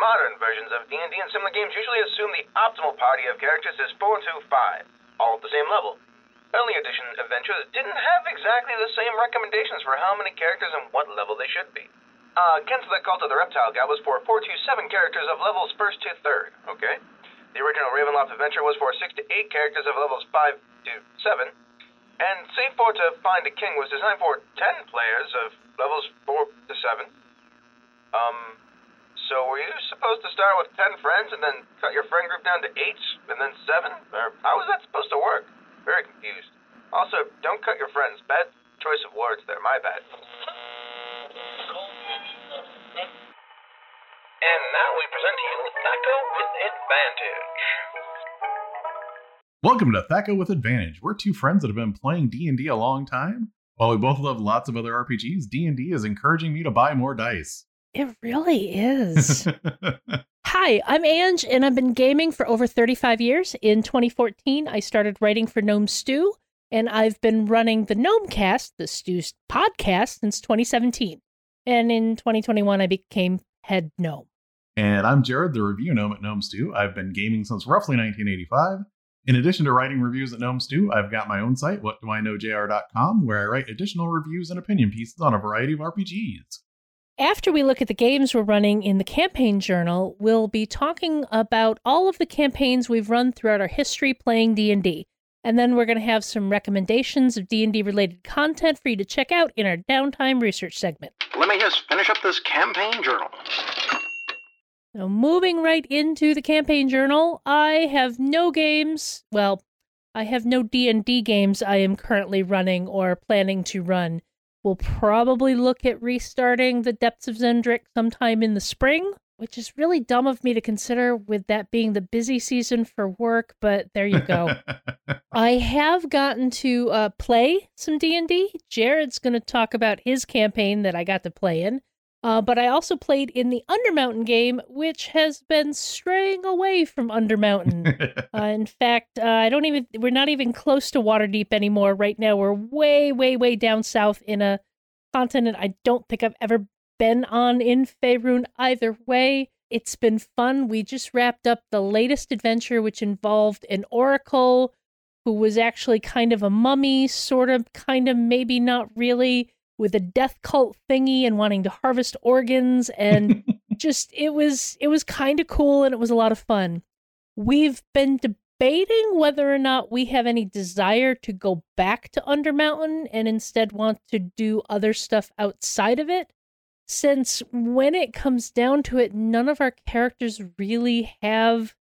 Modern versions of D&D and similar games usually assume the optimal party of characters is 4 to 5, all at the same level. Early edition adventures didn't have exactly the same recommendations for how many characters and what level they should be. Uh, Kent the Cult of the Reptile Guy was for 4 to 7 characters of levels 1st to 3rd, okay? The original Ravenloft adventure was for 6 to 8 characters of levels 5 to 7. And Save 4 to Find a King was designed for 10 players of levels 4 to 7. Um, so were you supposed to start with 10 friends and then cut your friend group down to 8 and then 7? Or how was that supposed to work? Very confused. Also, don't cut your friends. Bad choice of words there. My bad. And now we present to you THAC0 with Advantage. Welcome to THAC0 with Advantage. We're two friends that have been playing D&D a long time. While we both love lots of other RPGs, D&D is encouraging me to buy more dice. It really is. Hi, I'm Ange, and I've been gaming for over 35 years. In 2014, I started writing for Gnome Stew, and I've been running the Gnomecast, the Stew's podcast, since 2017. And in 2021, I became head gnome. and I'm Jared, the review gnome at Gnome Stew. I've been gaming since roughly 1985. In addition to writing reviews at Gnome Stew, I've got my own site, whatdoiknowjr.com, where I write additional reviews and opinion pieces on a variety of RPGs. After we look at the games we're running in the campaign journal, we'll be talking about all of the campaigns we've run throughout our history playing D&D. And then we're going to have some recommendations of D&D related content for you to check out in our downtime research segment. Let me just finish up this campaign journal. So moving right into the campaign journal, I have no games, well, I have no D&D games I am currently running or planning to run. We'll probably look at restarting the Depths of Xen'drik sometime in the spring, which is really dumb of me to consider with that being the busy season for work, but there you go. I have gotten to uh, play some D&D. Jared's going to talk about his campaign that I got to play in. Uh, but I also played in the Undermountain game, which has been straying away from Undermountain. uh, in fact, uh, I don't even, we're not even close to Waterdeep anymore. Right now, we're way, way, way down south in a continent I don't think I've ever been on in Faerun either way. It's been fun. We just wrapped up the latest adventure, which involved an oracle who was actually kind of a mummy, sort of, kind of, maybe not really, with a death cult thingy and wanting to harvest organs and just it was it was kind of cool and it was a lot of fun. We've been debating whether or not we have any desire to go back to Undermountain and instead want to do other stuff outside of it. Since when it comes down to it, none of our characters really have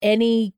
any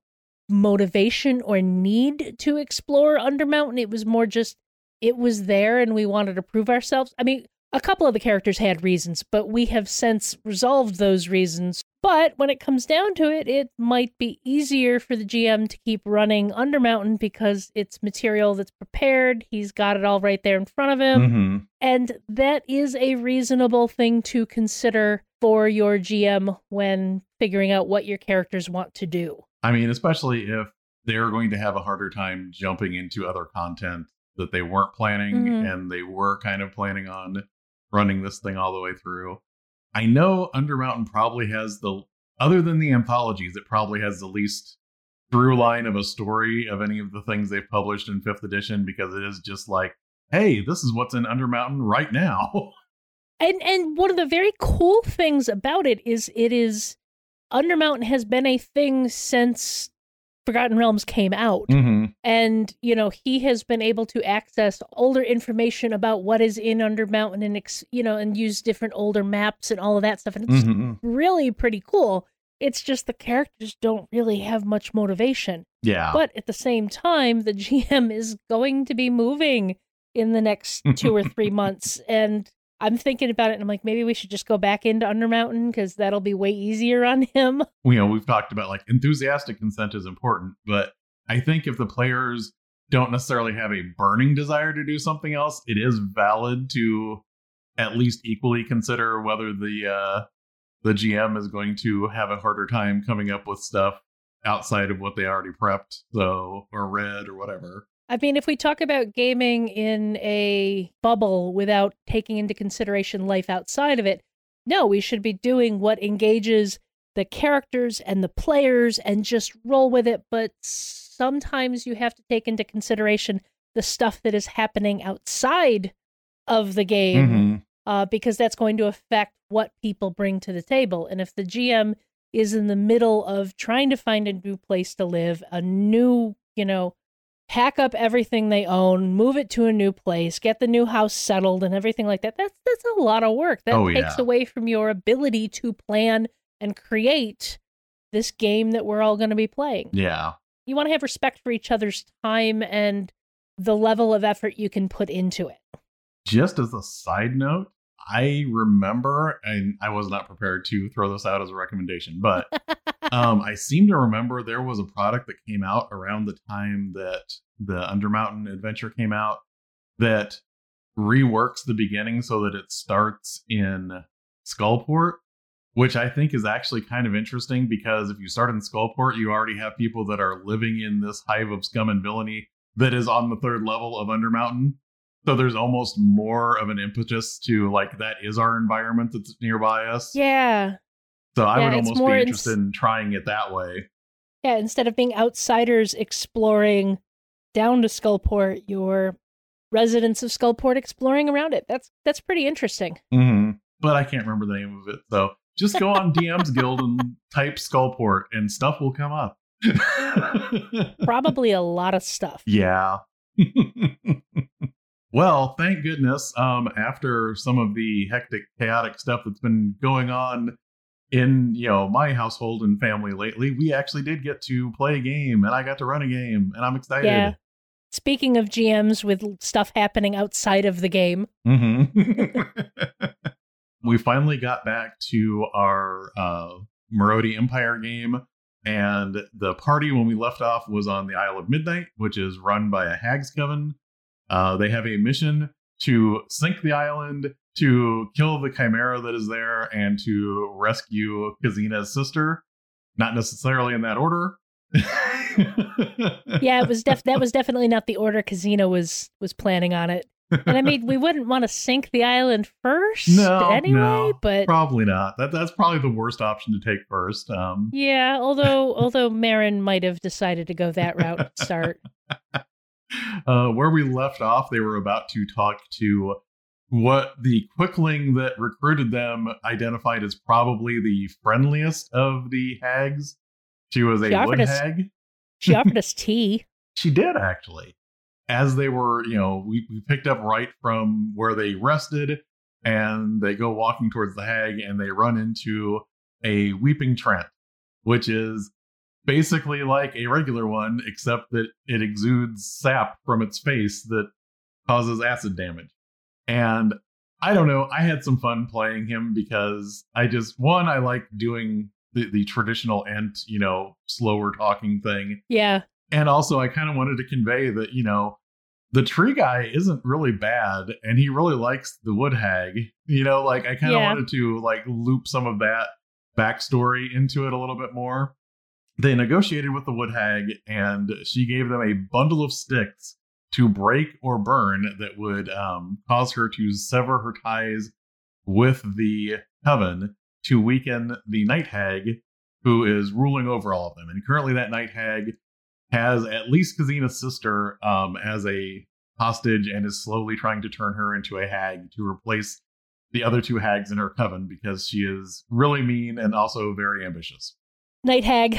motivation or need to explore Undermountain. It was more just it was there and we wanted to prove ourselves. I mean, a couple of the characters had reasons, but we have since resolved those reasons. But when it comes down to it, it might be easier for the GM to keep running Undermountain because it's material that's prepared. He's got it all right there in front of him. hmm And that is a reasonable thing to consider for your GM when figuring out what your characters want to do. I mean, especially if they're going to have a harder time jumping into other content that they weren't planning Mhm. and they were kind of planning on running this thing all the way through. I know Undermountain probably has the, other than the anthologies, it probably has the least through line of a story of any of the things they've published in fifth edition because it is just like, hey, this is what's in Undermountain right now. And and one of the very cool things about it is it is Undermountain has been a thing since Forgotten Realms came out. mm-hmm. And, you know, he has been able to access older information about what is in Undermountain and, ex- you know, and use different older maps and all of that stuff. And it's Mm-hmm. really pretty cool. It's just the characters don't really have much motivation. Yeah. But at the same time, the GM is going to be moving in the next two or three months. And I'm thinking about it and I'm like, maybe we should just go back into Undermountain because that'll be way easier on him. you know, we've talked about like enthusiastic consent is important, but I think if the players don't necessarily have a burning desire to do something else, it is valid to at least equally consider whether the uh the GM is going to have a harder time coming up with stuff outside of what they already prepped, so or read or whatever. I mean, if we talk about gaming in a bubble without taking into consideration life outside of it, no, we should be doing what engages the characters and the players and just roll with it, but sometimes you have to take into consideration the stuff that is happening outside of the game Mhm. uh, because that's going to affect what people bring to the table. And if the GM is in the middle of trying to find a new place to live, a new, you know, pack up everything they own, move it to a new place, get the new house settled and everything like that, that's that's a lot of work. That Oh, takes yeah. away from your ability to plan and create this game that we're all going to be playing. Yeah. You want to have respect for each other's time and the level of effort you can put into it. Just as a side note, I remember, and I was not prepared to throw this out as a recommendation, but um, I seem to remember there was a product that came out around the time that the Undermountain Adventure came out that reworks the beginning so that it starts in Skullport, which I think is actually kind of interesting because if you start in Skullport, you already have people that are living in this hive of scum and villainy that is on the third level of Undermountain. So there's almost more of an impetus to like that is our environment that's nearby us. Yeah. So I Yeah, would almost be interested in trying it that way. Yeah, instead of being outsiders exploring down to Skullport, you're residents of Skullport exploring around it. That's that's pretty interesting. hmm But I can't remember the name of it. So just go on DM's Guild and type Skullport and stuff will come up. Probably a lot of stuff. yeah. well, thank goodness. Um, after some of the hectic, chaotic stuff that's been going on in you know my household and family lately, we actually did get to play a game, and I got to run a game, and I'm excited. Yeah. Speaking of GMs with stuff happening outside of the game, hmm we finally got back to our uh, Marodi Empire game, and the party when we left off was on the Isle of Midnight, which is run by a Hags Coven. Uh, they have a mission to sink the island, to kill the chimera that is there, and to rescue Kazina's sister. Not necessarily in that order. yeah, it was def- that was definitely not the order Kazina was was planning on it. And I mean, we wouldn't want to sink the island first No, anyway, no. but Probably not. That that's probably the worst option to take first. Um, yeah, although although Marin might have decided to go that route at start. uh, where we left off, they were about to talk to what the quickling that recruited them identified as probably the friendliest of the hags. She was a She wood us- hag. She offered us tea. She did actually. As they were, you know, we, we picked up right from where they rested, and they go walking towards the hag, and they run into a weeping treant, which is basically like a regular one, except that it exudes sap from its face that causes acid damage. And I don't know, I had some fun playing him because I just one, I like doing the, the traditional ent, you know, slower talking thing Yeah. and also i kind of wanted to convey that you know the tree guy isn't really bad and he really likes the wood hag you know like i kind of Yeah. wanted to like loop some of that backstory into it a little bit more they negotiated with the wood hag and she gave them a bundle of sticks to break or burn that would um, cause her to sever her ties with the coven to weaken the night hag who is ruling over all of them and currently that night hag has at least Kazina's sister um, as a hostage and is slowly trying to turn her into a hag to replace the other two hags in her coven because she is really mean and also very ambitious. Night hag.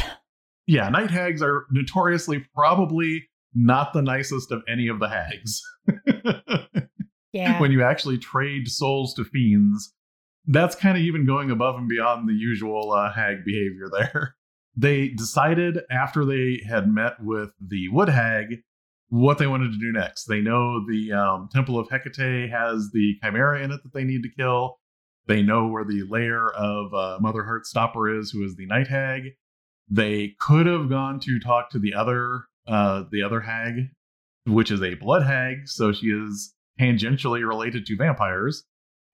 Yeah, night hags are notoriously probably not the nicest of any of the hags. Yeah. when you actually trade souls to fiends, that's kind of even going above and beyond the usual uh, hag behavior there. They decided after they had met with the wood hag what they wanted to do next. They know the um, Temple of Hecate has the chimera in it that they need to kill. They know where the lair of uh, Mother Heartstopper is, who is the night hag. They could have gone to talk to the other uh, the other hag, which is a blood hag, so she is tangentially related to vampires.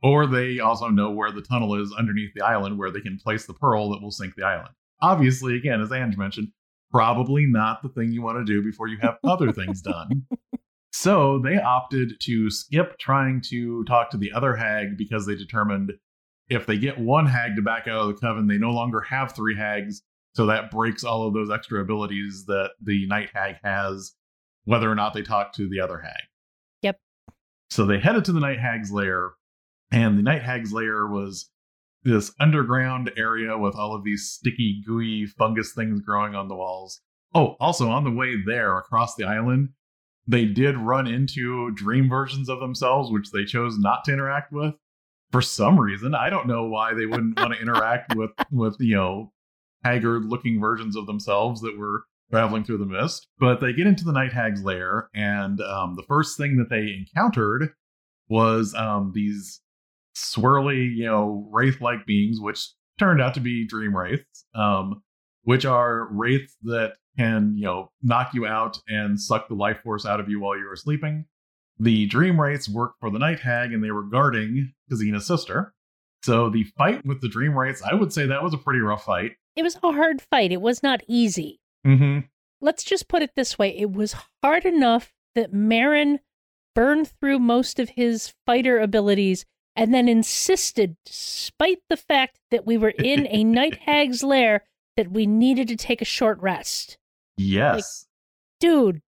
Or they also know where the tunnel is underneath the island where they can place the pearl that will sink the island. Obviously, again, as Ange mentioned, probably not the thing you want to do before you have other things done. So they opted to skip trying to talk to the other hag because they determined if they get one hag to back out of the coven, they no longer have three hags. So that breaks all of those extra abilities that the night hag has, whether or not they talk to the other hag. Yep. So they headed to the night hag's lair, and the night hag's lair was this underground area with all of these sticky, gooey fungus things growing on the walls. Oh, also on the way there across the island, they did run into dream versions of themselves, which they chose not to interact with for some reason. I don't know why they wouldn't want to interact with with you know haggard looking versions of themselves that were traveling through the mist. But they get into the night hag's lair, and um, the first thing that they encountered was um, these swirly, you know, wraith like beings, which turned out to be dream wraiths, um, which are wraiths that can, you know, knock you out and suck the life force out of you while you are sleeping. The dream wraiths work for the night hag and they were guarding Kazina's sister. So the fight with the dream wraiths, I would say that was a pretty rough fight. It was a hard fight. It was not easy. Mm-hmm. Let's just put it this way it was hard enough that Marin burned through most of his fighter abilities and then insisted, despite the fact that we were in a night hag's lair, that we needed to take a short rest. Yes. Dude,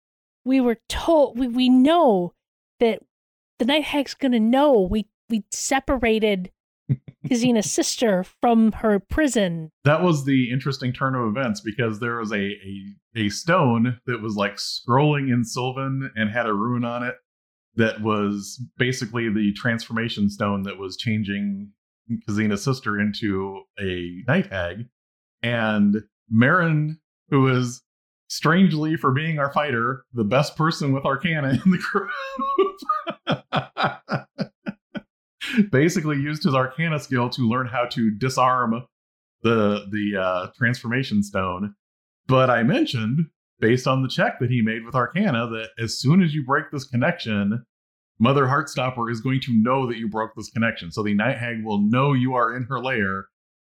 we were told we, we know that the night hag's gonna know we we separated Kazina's sister from her prison. that was the interesting turn of events because there was a, a a stone that was like scrolling in Sylvan and had a rune on it that was basically the transformation stone that was changing Kazina's sister into a night hag. And Marin, who is strangely for being our fighter, the best person with Arcana in the group. basically used his arcana skill to learn how to disarm the the uh, transformation stone. But I mentioned, based on the check that he made with Arcana, that as soon as you break this connection, Mother Heartstopper is going to know that you broke this connection. So the Night Hag will know you are in her lair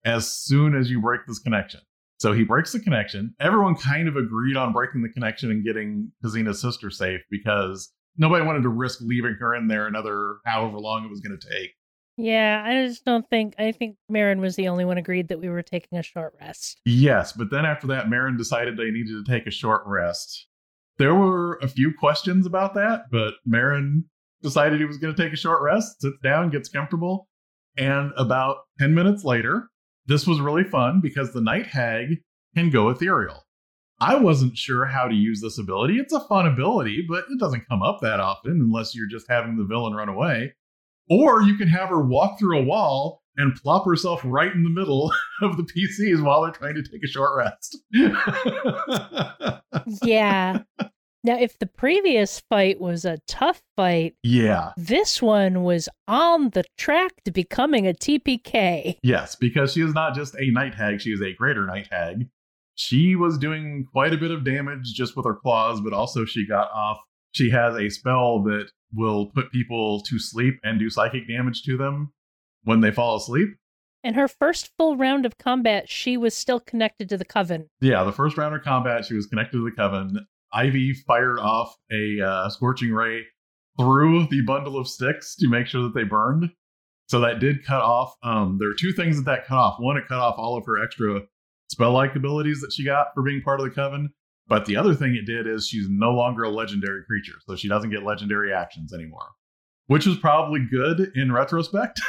as soon as you break this connection. So he breaks the connection. Everyone kind of agreed on breaking the connection and getting Kazina's sister safe because nobody wanted to risk leaving her in there another however long it was going to take. Yeah, I just don't think I think Marin was the only one agreed that we were taking a short rest. Yes, but then after that, Marin decided they needed to take a short rest. There were a few questions about that, but Marin decided he was going to take a short rest, sits down, gets comfortable, and about 10 minutes later, this was really fun because the Night Hag can go ethereal. I wasn't sure how to use this ability. It's a fun ability, but it doesn't come up that often unless you're just having the villain run away. Or you can have her walk through a wall and plop herself right in the middle of the PCs while they're trying to take a short rest. Yeah. now, if the previous fight was a tough fight, yeah. this one was on the track to becoming a TPK. Yes, because she is not just a night hag, she is a greater night hag. She was doing quite a bit of damage just with her claws, but also she got off. She has a spell that will put people to sleep and do psychic damage to them when they fall asleep. In her first full round of combat, she was still connected to the coven. Yeah, the first round of combat, she was connected to the coven. Ivy fired off a uh, scorching ray through the bundle of sticks to make sure that they burned. So that did cut off. Um, there are two things that that cut off. One, it cut off all of her extra spell-like abilities that she got for being part of the coven. But the other thing it did is she's no longer a legendary creature, so she doesn't get legendary actions anymore, which was probably good in retrospect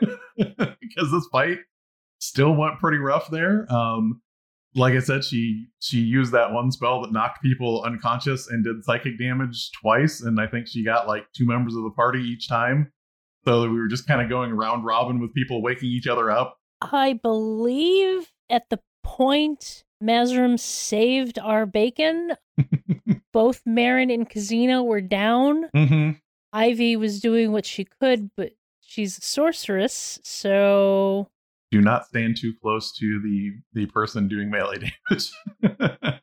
because this fight still went pretty rough there. Um, like I said, she she used that one spell that knocked people unconscious and did psychic damage twice, and I think she got like two members of the party each time. So we were just kind of going round robin with people waking each other up. I believe at the point Mazrim saved our bacon, both Marin and Kazina were down. mm-hmm. Ivy was doing what she could, but she's a sorceress, so do not stand too close to the the person doing melee damage.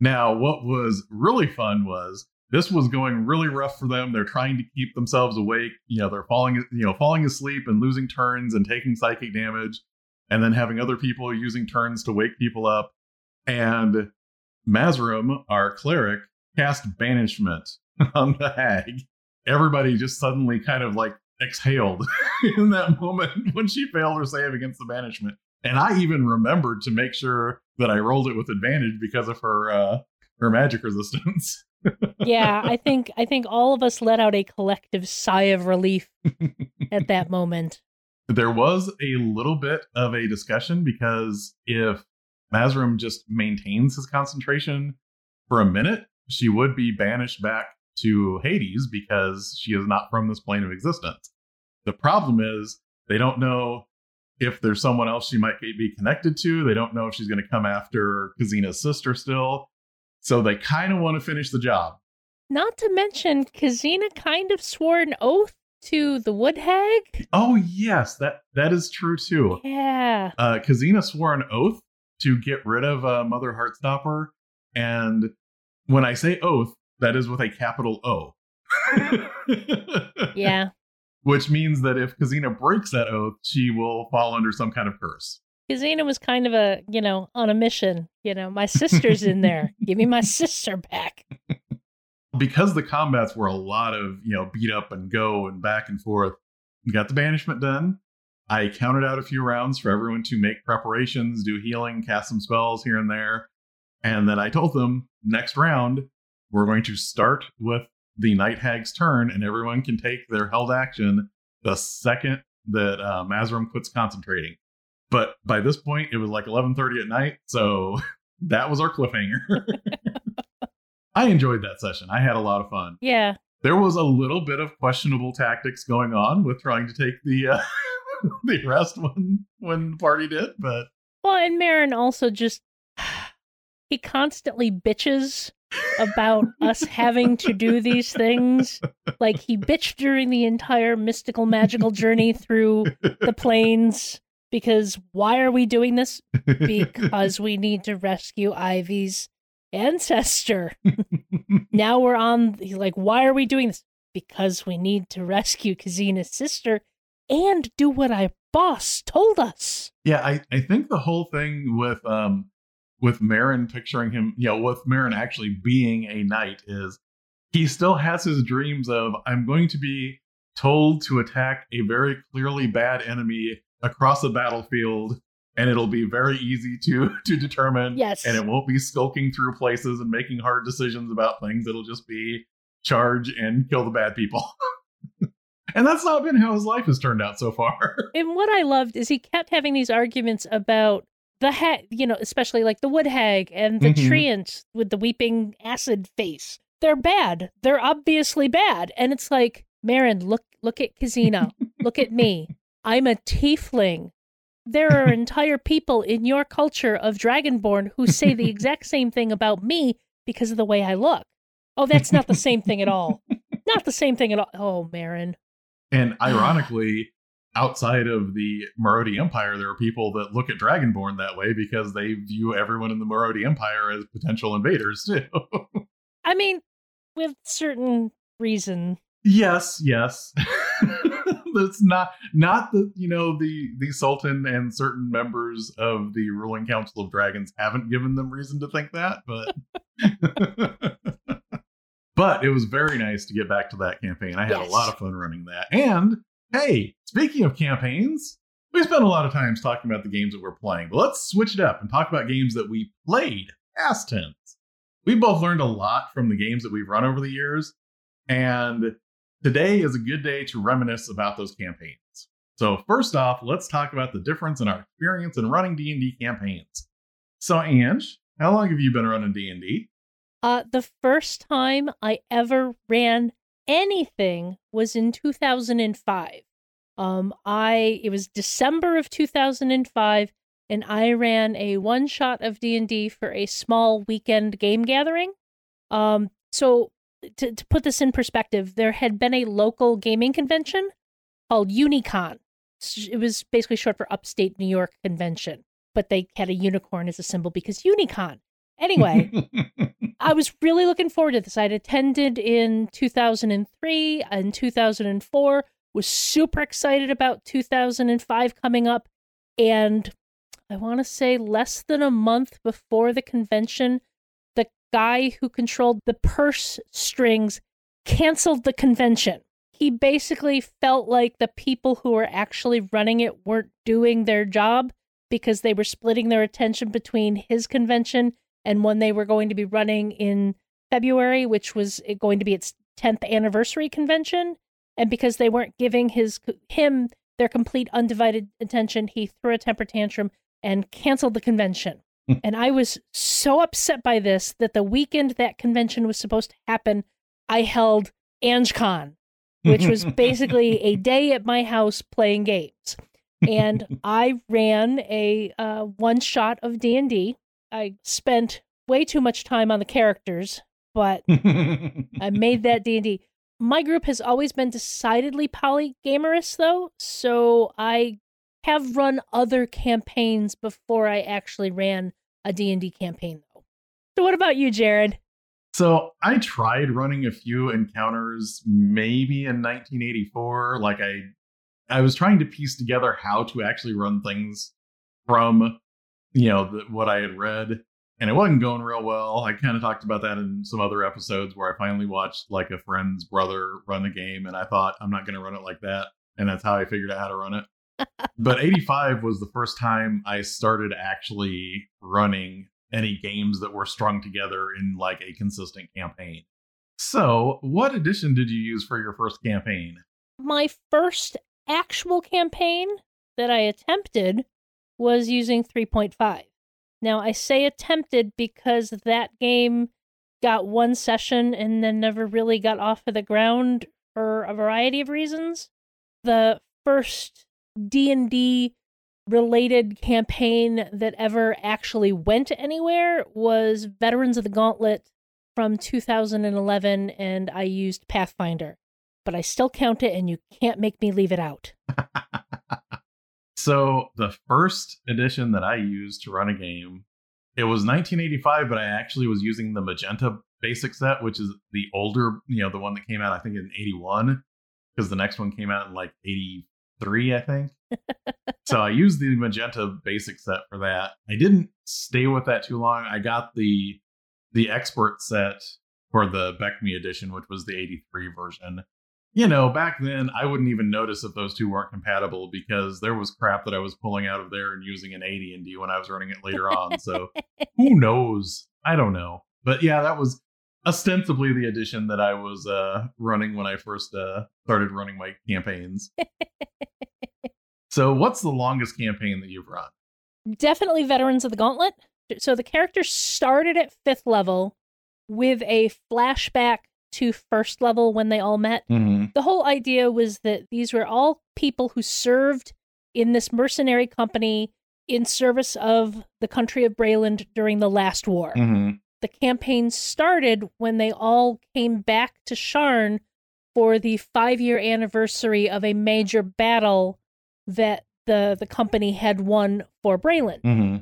now, what was really fun was this was going really rough for them. They're trying to keep themselves awake. You know, they're falling, you know, falling asleep and losing turns and taking psychic damage, and then having other people using turns to wake people up. And Mazrim, our cleric, cast banishment on the hag. Everybody just suddenly kind of like exhaled in that moment when she failed her save against the banishment. And I even remembered to make sure that I rolled it with advantage because of her uh, her magic resistance. yeah, I think I think all of us let out a collective sigh of relief at that moment. There was a little bit of a discussion because if Mazrim just maintains his concentration for a minute, she would be banished back to Hades because she is not from this plane of existence. The problem is they don't know if there's someone else she might be connected to. They don't know if she's going to come after Kazina's sister still. So they kind of want to finish the job. Not to mention, Kazina kind of swore an oath to the Wood Hag. Oh yes, that that is true too. Yeah. Uh, Kazina swore an oath to get rid of uh, Mother Heartstopper, and when I say oath, that is with a capital O. yeah. Which means that if Kazina breaks that oath, she will fall under some kind of curse. Kazina was kind of a, you know, on a mission. You know, my sister's in there. Give me my sister back. Because the combats were a lot of, you know, beat up and go and back and forth, we got the banishment done. I counted out a few rounds for everyone to make preparations, do healing, cast some spells here and there. And then I told them next round, we're going to start with the Night Hag's turn, and everyone can take their held action the second that uh, quits concentrating. But by this point, it was like 11:30 at night, so that was our cliffhanger. I enjoyed that session. I had a lot of fun. Yeah. There was a little bit of questionable tactics going on with trying to take the uh, the rest when when the party did, but well, and Marin also just he constantly bitches about us having to do these things. Like he bitched during the entire mystical magical journey through the plains because why are we doing this? Because we need to rescue Ivy's ancestor. now we're on like why are we doing this? Because we need to rescue Kazina's sister and do what our boss told us. Yeah, I, I think the whole thing with um with Marin picturing him, you know, with Marin actually being a knight is he still has his dreams of I'm going to be told to attack a very clearly bad enemy across the battlefield and it'll be very easy to to determine yes and it won't be skulking through places and making hard decisions about things it'll just be charge and kill the bad people and that's not been how his life has turned out so far and what i loved is he kept having these arguments about the hag you know especially like the wood hag and the mm-hmm. treant with the weeping acid face they're bad they're obviously bad and it's like Marin, look look at Kazina. look at me. I'm a tiefling. There are entire people in your culture of Dragonborn who say the exact same thing about me because of the way I look. Oh, that's not the same thing at all. Not the same thing at all. Oh, Marin. And ironically, outside of the Marodi Empire, there are people that look at Dragonborn that way because they view everyone in the Marodi Empire as potential invaders too. I mean, with certain reason. Yes, yes. That's not not the you know the the Sultan and certain members of the ruling council of dragons haven't given them reason to think that, but but it was very nice to get back to that campaign. I had yes. a lot of fun running that. And hey, speaking of campaigns, we spent a lot of times talking about the games that we're playing, but let's switch it up and talk about games that we played. Past tense. We both learned a lot from the games that we've run over the years, and Today is a good day to reminisce about those campaigns. So first off, let's talk about the difference in our experience in running D&D campaigns. So Ange, how long have you been running D&D? Uh, the first time I ever ran anything was in 2005. Um, I it was December of 2005, and I ran a one shot of D and D for a small weekend game gathering. Um, so to, to put this in perspective, there had been a local gaming convention called Unicon. It was basically short for Upstate New York Convention, but they had a unicorn as a symbol because Unicon. Anyway, I was really looking forward to this. I'd attended in 2003 and 2004, was super excited about 2005 coming up. And I want to say less than a month before the convention, guy who controlled the purse strings canceled the convention. he basically felt like the people who were actually running it weren't doing their job because they were splitting their attention between his convention and when they were going to be running in February, which was going to be its 10th anniversary convention. And because they weren't giving his him their complete undivided attention, he threw a temper tantrum and canceled the convention. And I was so upset by this that the weekend that convention was supposed to happen, I held AngeCon, which was basically a day at my house playing games. And I ran a uh, one shot of D and D. I spent way too much time on the characters, but I made that D and D. My group has always been decidedly polygamorous, though, so I have run other campaigns before I actually ran a D&D campaign though. So what about you, Jared? So I tried running a few encounters maybe in 1984 like I I was trying to piece together how to actually run things from you know the, what I had read and it wasn't going real well. I kind of talked about that in some other episodes where I finally watched like a friend's brother run the game and I thought I'm not going to run it like that and that's how I figured out how to run it but 85 was the first time I started actually running any games that were strung together in like a consistent campaign. So, what edition did you use for your first campaign? My first actual campaign that I attempted was using 3.5. Now, I say attempted because that game got one session and then never really got off of the ground for a variety of reasons. The first D&D related campaign that ever actually went anywhere was Veterans of the Gauntlet from 2011 and I used Pathfinder. But I still count it and you can't make me leave it out. so, the first edition that I used to run a game, it was 1985, but I actually was using the Magenta basic set, which is the older, you know, the one that came out I think in 81 because the next one came out in like 80 three, I think. so I used the magenta basic set for that. I didn't stay with that too long. I got the the expert set for the BECMI edition, which was the 83 version. You know, back then I wouldn't even notice if those two weren't compatible because there was crap that I was pulling out of there and using an AD and D when I was running it later on. So who knows? I don't know. But yeah, that was ostensibly the edition that I was uh, running when I first uh, started running my campaigns. so, what's the longest campaign that you've run? Definitely Veterans of the Gauntlet. So, the character started at fifth level with a flashback to first level when they all met. Mm-hmm. The whole idea was that these were all people who served in this mercenary company in service of the country of Breland during the last war. Mm-hmm the campaign started when they all came back to Sharn for the five year anniversary of a major battle that the the company had won for Breland. Mm-hmm.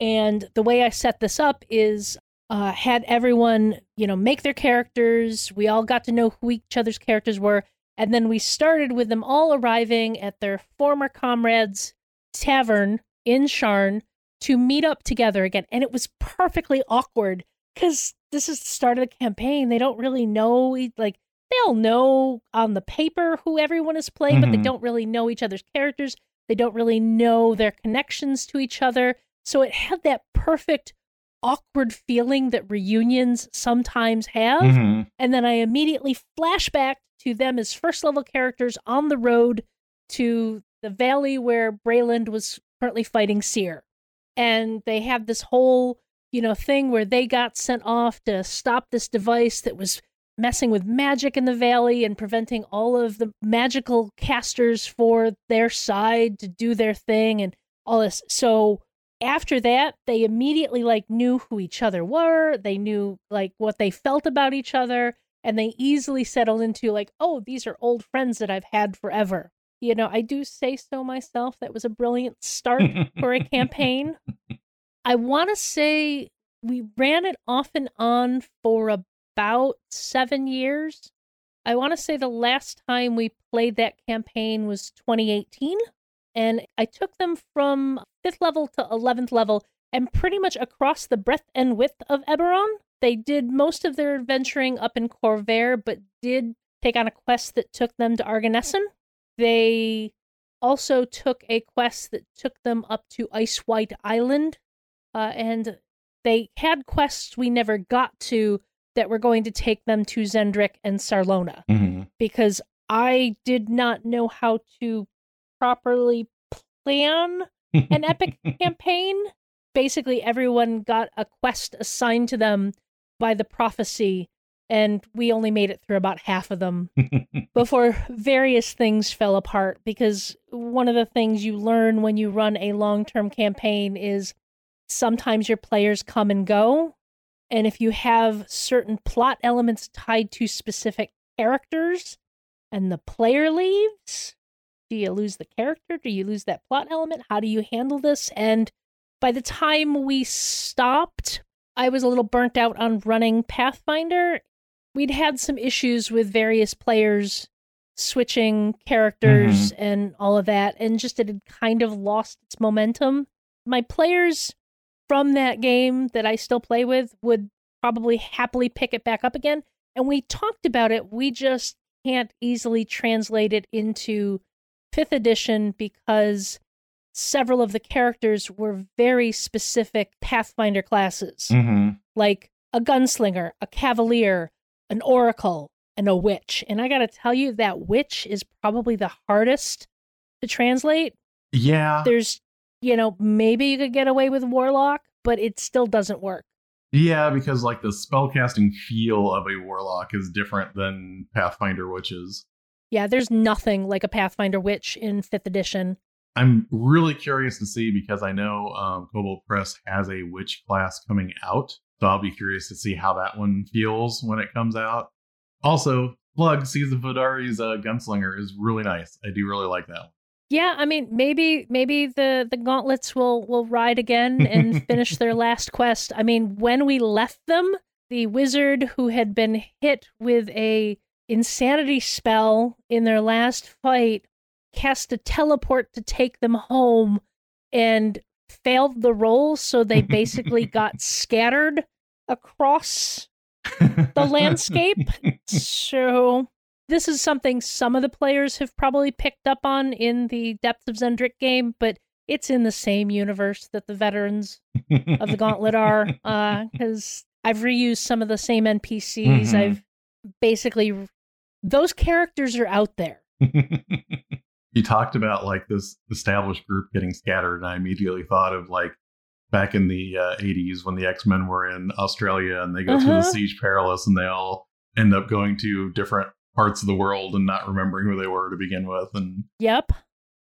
And the way I set this up is uh, had everyone, you know, make their characters. We all got to know who each other's characters were, and then we started with them all arriving at their former comrades' tavern in Sharn to meet up together again. And it was perfectly awkward because this is the start of the campaign. They don't really know, like, they'll know on the paper who everyone is playing, mm-hmm. but they mm-hmm. don't really know each other's characters. They don't really know their connections to each other. So it had that perfect awkward feeling that reunions sometimes have. Mm-hmm. And then I immediately flash back to them as first level characters on the road to the valley where Breland was currently fighting Cyre. And they have this whole you know, thing where they got sent off to stop this device that was messing with magic in the valley and preventing all of the magical casters for their side to do their thing and all this. So after that, they immediately like knew who each other were. They knew like what they felt about each other and they easily settled into like, oh, these are old friends that I've had forever. You know, I do say so myself. That was a brilliant start for a campaign. I want to say we ran it off and on for about seven years. I want to say the last time we played that campaign was 2018. And I took them from fifth level to 11th level and pretty much across the breadth and width of Eberron. They did most of their adventuring up in Khorvaire, but did take on a quest that took them to Argonnessen. They also took a quest that took them up to Ice White Island, uh, and they had quests we never got to that were going to take them to Xen'drik and Sarlona Mm-hmm. because I did not know how to properly plan an epic campaign. Basically, everyone got a quest assigned to them by the prophecy, and we only made it through about half of them before various things fell apart. Because one of the things you learn when you run a long term campaign is sometimes your players come and go. And if you have certain plot elements tied to specific characters and the player leaves, do you lose the character? Do you lose that plot element? How do you handle this? And by the time we stopped, I was a little burnt out on running Pathfinder. We'd had some issues with various players switching characters mm-hmm. and all of that, and just it had kind of lost its momentum. My players from that game that I still play with would probably happily pick it back up again. And we talked about it. We just can't easily translate it into fifth edition because several of the characters were very specific Pathfinder classes, Mm-hmm. like a gunslinger, a cavalier, an oracle, and a witch. And I got to tell you, that witch is probably the hardest to translate. Yeah. There's, you know, maybe you could get away with warlock, but it still doesn't work. Yeah, because like the spellcasting feel of a warlock is different than Pathfinder witches. Yeah, there's nothing like a Pathfinder witch in fifth edition. I'm really curious to see because I know um, Kobold Press has a witch class coming out. So I'll be curious to see how that one feels when it comes out. Also, plug Season Fodari's uh, Gunslinger is really nice. I do really like that one. Yeah, I mean, maybe maybe the the gauntlets will will ride again and finish their last quest. I mean, when we left them, the wizard who had been hit with a insanity spell in their last fight cast a teleport to take them home and failed the roll, so they basically got scattered across the landscape. So this is something some of the players have probably picked up on in the Depths of Xen'drik game, but it's in the same universe that the veterans of the Gauntlet are. Because I've reused some of the same NPCs. Mhm. I've basically those characters are out there. you talked about like this established group getting scattered, and I immediately thought of like back in the uh, 80s when the X Men were in Australia and they go through the Uh-huh. Siege Perilous and they all end up going to different parts of the world and not remembering who they were to begin with. And Yep.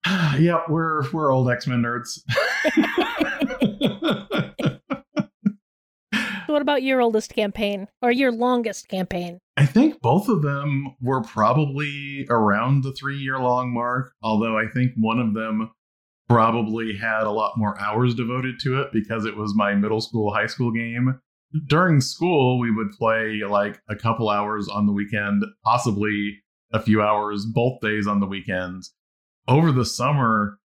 yep, we're we're old X Men nerds. So what about your oldest campaign or your longest campaign? I think both of them were probably around the three year long mark, although I think one of them probably had a lot more hours devoted to it because it was my middle school, high school game. During school, we would play like a couple hours on the weekend, possibly a few hours both days on the weekends. Over the summer,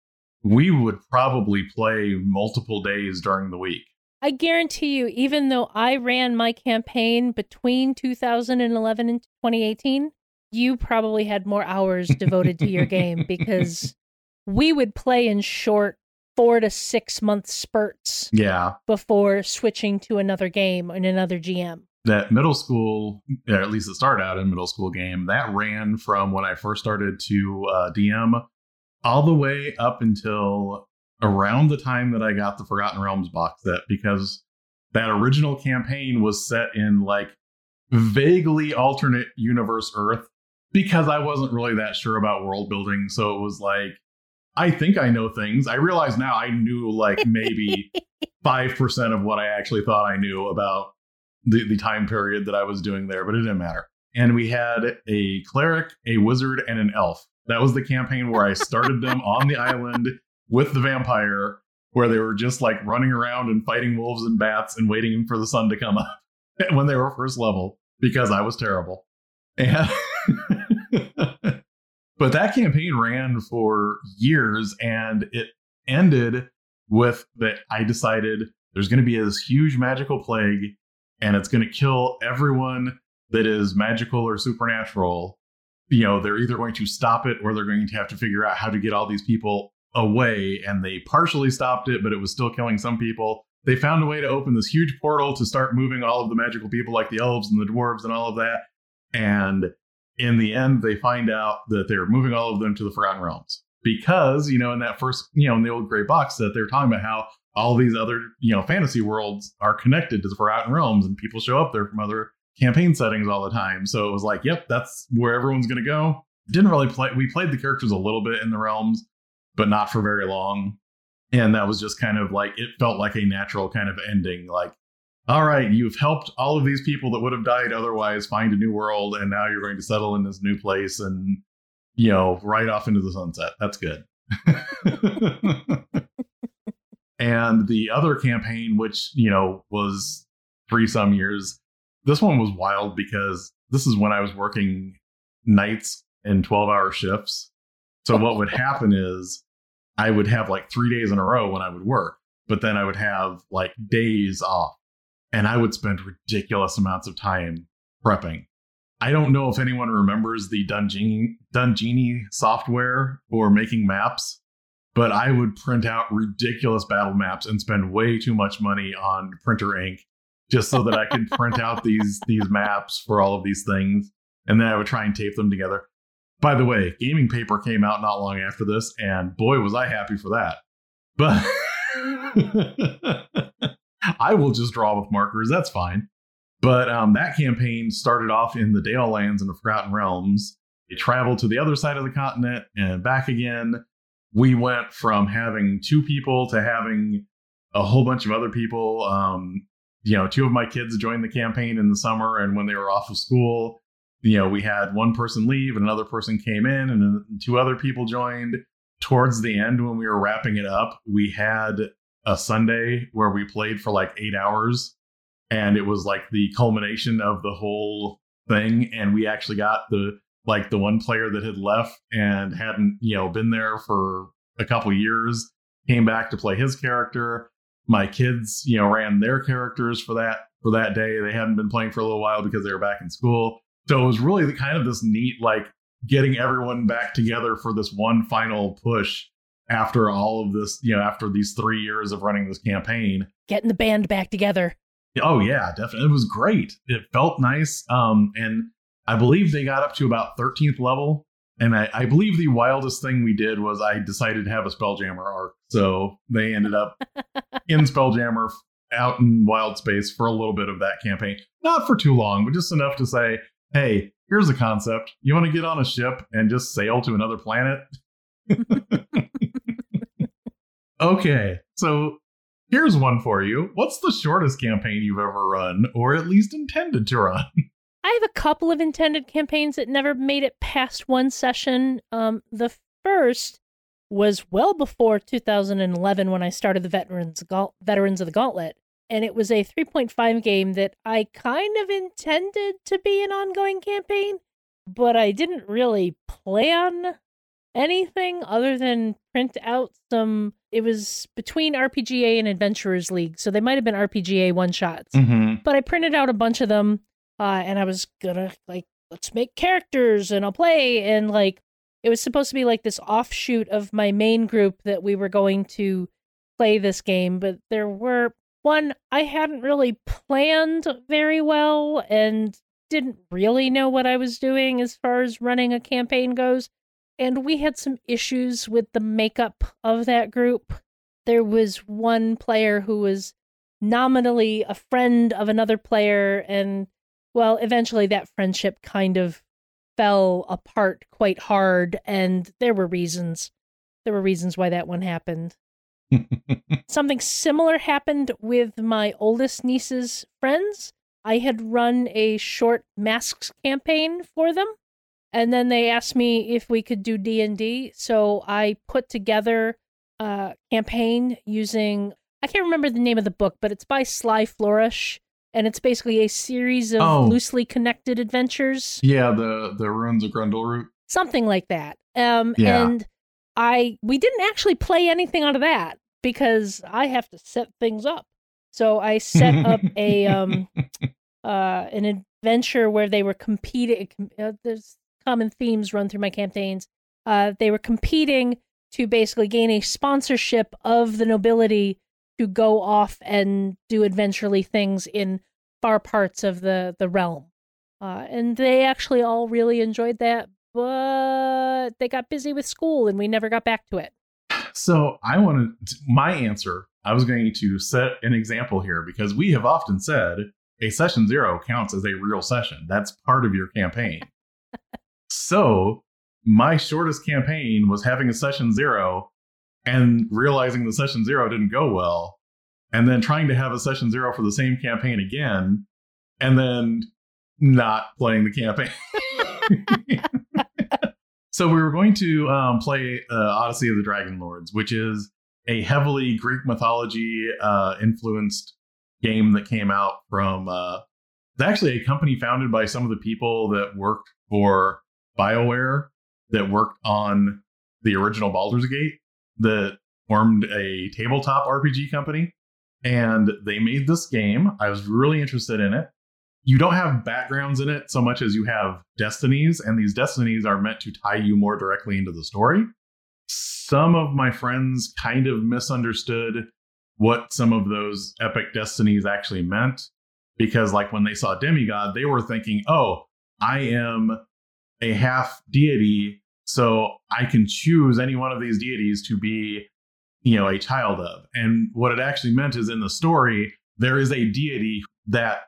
we would probably play multiple days during the week. I guarantee you, even though I ran my campaign between 2011 and 2018, you probably had more hours devoted to your game because we would play in short four to six month spurts Yeah. before switching to another game and another GM. that middle school, or at least it started out in middle school game, that ran from when I first started to uh, DM all the way up until around the time that I got the Forgotten Realms box set because that original campaign was set in like vaguely alternate universe Earth because I wasn't really that sure about world building. So it was like, I think I know things. I realize now I knew like maybe 5% of what I actually thought I knew about the, the time period that I was doing there, but it didn't matter. And we had a cleric, a wizard, and an elf. That was the campaign where I started them on the island with the vampire, where they were just like running around and fighting wolves and bats and waiting for the sun to come up when they were first level because I was terrible. And but that campaign ran for years and it ended with that I decided there's going to be this huge magical plague and it's going to kill everyone that is magical or supernatural you know, they're either going to stop it or they're going to have to figure out how to get all these people away. And they partially stopped it, but it was still killing some people. They found a way to open this huge portal to start moving all of the magical people, like the elves and the dwarves and all of that. And in the end, they find out that they're moving all of them to the Forgotten Realms because, you know, in that first, you know, in the old gray box that they're talking about how all these other, you know, fantasy worlds are connected to the Forgotten Realms and people show up there from other campaign settings all the time. So it was like, yep, that's where everyone's going to go. Didn't really play. We played the characters a little bit in the realms, but not for very long. And that was just kind of like, it felt like a natural kind of ending. Like, all right, you've helped all of these people that would have died otherwise find a new world. And now you're going to settle in this new place and, you know, right off into the sunset. That's good. and the other campaign, which, you know, was three some years this one was wild because this is when I was working nights and 12 hour shifts. So what would happen is I would have like three days in a row when I would work, but then I would have like days off and I would spend ridiculous amounts of time prepping. I don't know if anyone remembers the Dundjinni software for making maps, but I would print out ridiculous battle maps and spend way too much money on printer ink just so that I could print out these these maps for all of these things, and then I would try and tape them together. By the way, gaming paper came out not long after this, and boy was I happy for that. But I will just draw with markers. That's fine. But um, that campaign started off in the Dale Lands and the Forgotten Realms. It traveled to the other side of the continent and back again. We went from having two people to having a whole bunch of other people. Um, you know, two of my kids joined the campaign in the summer, and when they were off of school, you know, we had one person leave and another person came in, and two other people joined. Towards the end, when we were wrapping it up, we had a Sunday where we played for like eight hours, and it was like the culmination of the whole thing. And we actually got the like the one player that had left and hadn't you know been there for a couple years came back to play his character my kids, you know, ran their characters for that for that day. They hadn't been playing for a little while because they were back in school. So it was really the kind of this neat like getting everyone back together for this one final push after all of this, you know, after these 3 years of running this campaign. Getting the band back together. Oh yeah, definitely. It was great. It felt nice um and I believe they got up to about 13th level and I, I, believe the wildest thing we did was I decided to have a Spelljammer arc. So they ended up in Spelljammer out in wild space for a little bit of that campaign. Not for too long, but just enough to say, hey, here's a concept. You want to get on a ship and just sail to another planet? okay, so here's one for you. What's the shortest campaign you've ever run, or at least intended to run? I have a couple of intended campaigns that never made it past one session. Um, the first was well before 2011 when I started the Veterans Veterans of the Gauntlet, and it was a 3.5 game that I kind of intended to be an ongoing campaign, but I didn't really plan anything other than print out some. It was between RPGA and Adventurers League, so they might have been RPGA one shots. Mm-hmm. But I printed out a bunch of them uh, and I was gonna like let's make characters and I'll play and like it was supposed to be like this offshoot of my main group that we were going to play this game, but there were one I hadn't really planned very well and didn't really know what I was doing as far as running a campaign goes. And we had some issues with the makeup of that group. There was one player who was nominally a friend of another player and well, eventually that friendship kind of fell apart quite hard, and there were reasons. There were reasons why that one happened. Something similar happened with my oldest niece's friends. I had run a short masks campaign for them, and then they asked me if we could do D&D, so I put together a campaign using I can't remember the name of the book, but it's by Sly Flourish and it's basically a series of oh. loosely connected adventures. Yeah, the the ruins of Grendleroot. Something like that. Um yeah. and I we didn't actually play anything out of that because I have to set things up. So I set up a um uh an adventure where they were competing uh, there's common themes run through my campaigns. Uh, they were competing to basically gain a sponsorship of the nobility to go off and do adventurely things in far parts of the the realm. Uh, and they actually all really enjoyed that, but they got busy with school and we never got back to it. So I wanted my answer, I was going to set an example here because we have often said a session zero counts as a real session. That's part of your campaign. So my shortest campaign was having a session zero and realizing the session zero didn't go well, and then trying to have a session zero for the same campaign again, and then not playing the campaign. so we were going to um, play uh, Odyssey of the Dragon Lords, which is a heavily Greek mythology uh, influenced game that came out from. Uh, it's actually a company founded by some of the people that worked for BioWare that worked on the original Baldur's Gate that formed a tabletop RPG company. And they made this game. I was really interested in it. You don't have backgrounds in it so much as you have destinies, and these destinies are meant to tie you more directly into the story. Some of my friends kind of misunderstood what some of those epic destinies actually meant because, like, when they saw Demigod, they were thinking, oh, I am a half deity, so I can choose any one of these deities to be, you know, a child of. And what it actually meant is in the story, there is a deity that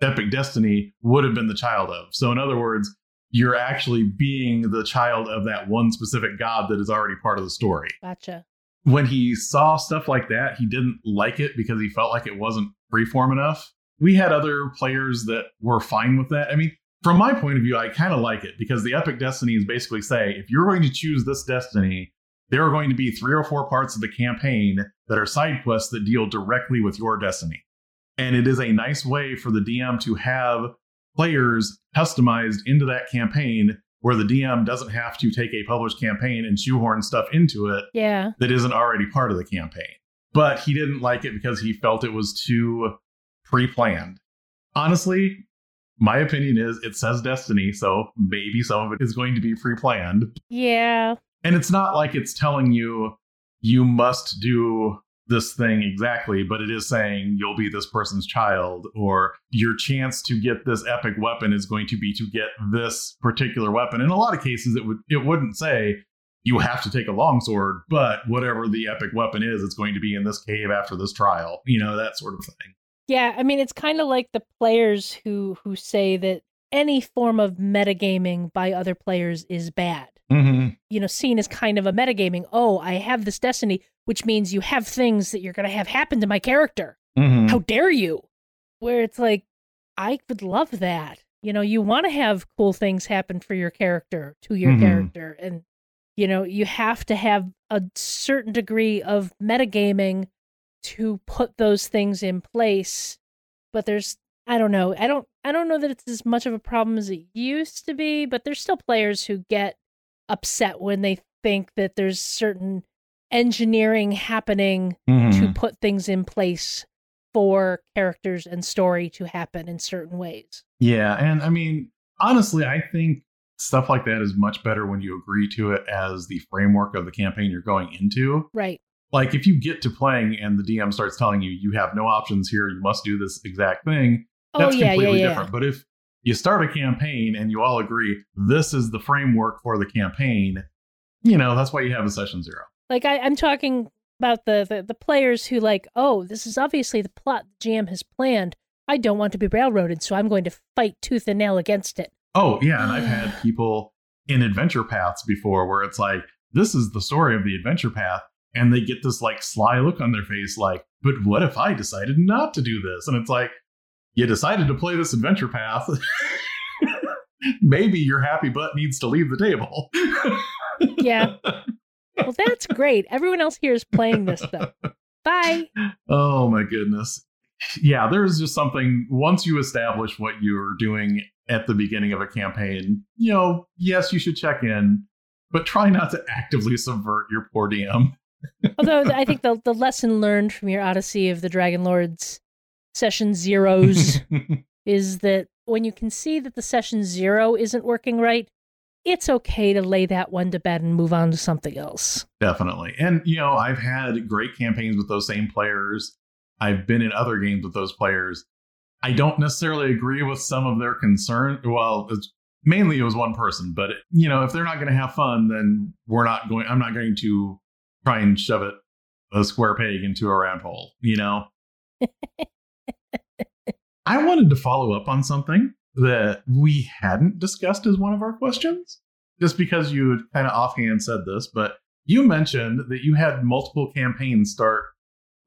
Epic Destiny would have been the child of. So, in other words, you're actually being the child of that one specific god that is already part of the story. Gotcha. When he saw stuff like that, he didn't like it because he felt like it wasn't freeform enough. We had other players that were fine with that. I mean, from my point of view, I kind of like it because the Epic Destinies basically say if you're going to choose this destiny, there are going to be three or four parts of the campaign that are side quests that deal directly with your destiny. And it is a nice way for the DM to have players customized into that campaign where the DM doesn't have to take a published campaign and shoehorn stuff into it Yeah. that isn't already part of the campaign. But he didn't like it because he felt it was too pre planned. Honestly, my opinion is it says Destiny, so maybe some of it is going to be pre planned. Yeah. And it's not like it's telling you you must do this thing exactly, but it is saying you'll be this person's child, or your chance to get this epic weapon is going to be to get this particular weapon. In a lot of cases, it would it wouldn't say you have to take a longsword, but whatever the epic weapon is, it's going to be in this cave after this trial. You know that sort of thing. Yeah, I mean it's kind of like the players who who say that any form of metagaming by other players is bad. Mm-hmm. You know, seen as kind of a metagaming. Oh, I have this destiny, which means you have things that you're going to have happen to my character. Mm-hmm. How dare you? Where it's like I would love that. You know, you want to have cool things happen for your character, to your Mhm. character and you know, you have to have a certain degree of metagaming to put those things in place. But there's I don't know. I don't I don't know that it's as much of a problem as it used to be, but there's still players who get upset when they think that there's certain engineering happening Mm-hmm. to put things in place for characters and story to happen in certain ways. Yeah, and I mean, honestly, I think stuff like that is much better when you agree to it as the framework of the campaign you're going into. Right. Like if you get to playing and the DM starts telling you you have no options here, you must do this exact thing, Oh that's yeah, yeah, completely yeah. different. But if you start a campaign and you all agree this is the framework for the campaign, you know, that's why you have a session zero. Like I, I'm talking about the, the the players who like, oh, this is obviously the plot the GM has planned. I don't want to be railroaded, so I'm going to fight tooth and nail against it. Oh, yeah. And I've had people in adventure paths before where it's like, this is the story of the adventure path. And they get this like sly look on their face, like, but what if I decided not to do this? And it's like, you decided to play this adventure path. Maybe your happy butt needs to leave the table. Yeah. Well, that's great. Everyone else here is playing this though. Bye. Oh my goodness. Yeah, there's just something once you establish what you're doing at the beginning of a campaign, you know, yes, you should check in, but try not to actively subvert your poor DM. Although I think the the lesson learned from your Odyssey of the Dragon Lords session zeros is that when you can see that the session zero isn't working right, it's okay to lay that one to bed and move on to something else. Definitely. And, you know, I've had great campaigns with those same players. I've been in other games with those players. I don't necessarily agree with some of their concern. Well, mainly it was one person, but you know, if they're not going to have fun, then we're not going. I'm not going to try and shove it a square peg into a round hole. You know. I wanted to follow up on something that we hadn't discussed as one of our questions, just because you kind of offhand said this, but you mentioned that you had multiple campaigns start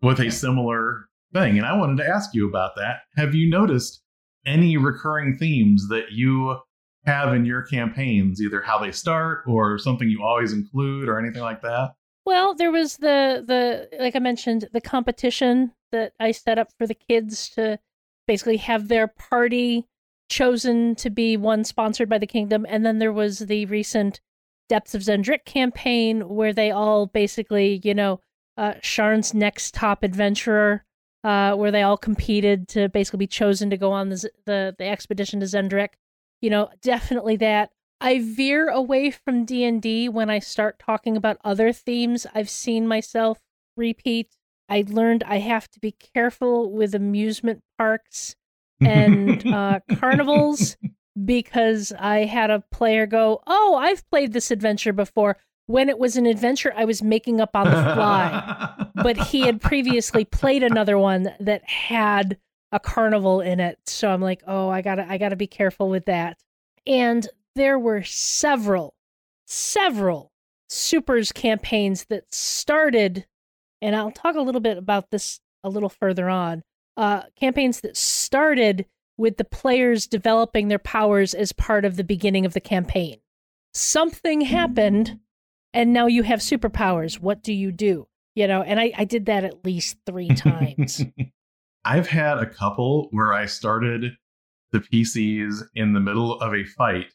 with a similar thing. And I wanted to ask you about that. Have you noticed any recurring themes that you have in your campaigns, either how they start or something you always include or anything like that? Well, there was the the like I mentioned, the competition that I set up for the kids to basically have their party chosen to be one sponsored by the kingdom, and then there was the recent Depths of Xen'drik campaign where they all basically, you know, uh, Sharn's next top adventurer, uh, where they all competed to basically be chosen to go on the the, the expedition to Xen'drik. You know, definitely that. I veer away from D and D when I start talking about other themes I've seen myself repeat. I learned I have to be careful with amusement parks and uh, carnivals because I had a player go, "Oh, I've played this adventure before." when it was an adventure I was making up on the fly. but he had previously played another one that had a carnival in it. So I'm like, "Oh, I got to I got to be careful with that." And there were several several supers campaigns that started and I'll talk a little bit about this a little further on. Uh campaigns that started with the players developing their powers as part of the beginning of the campaign. Something happened and now you have superpowers. What do you do? You know, and I, I did that at least three times. I've had a couple where I started the PCs in the middle of a fight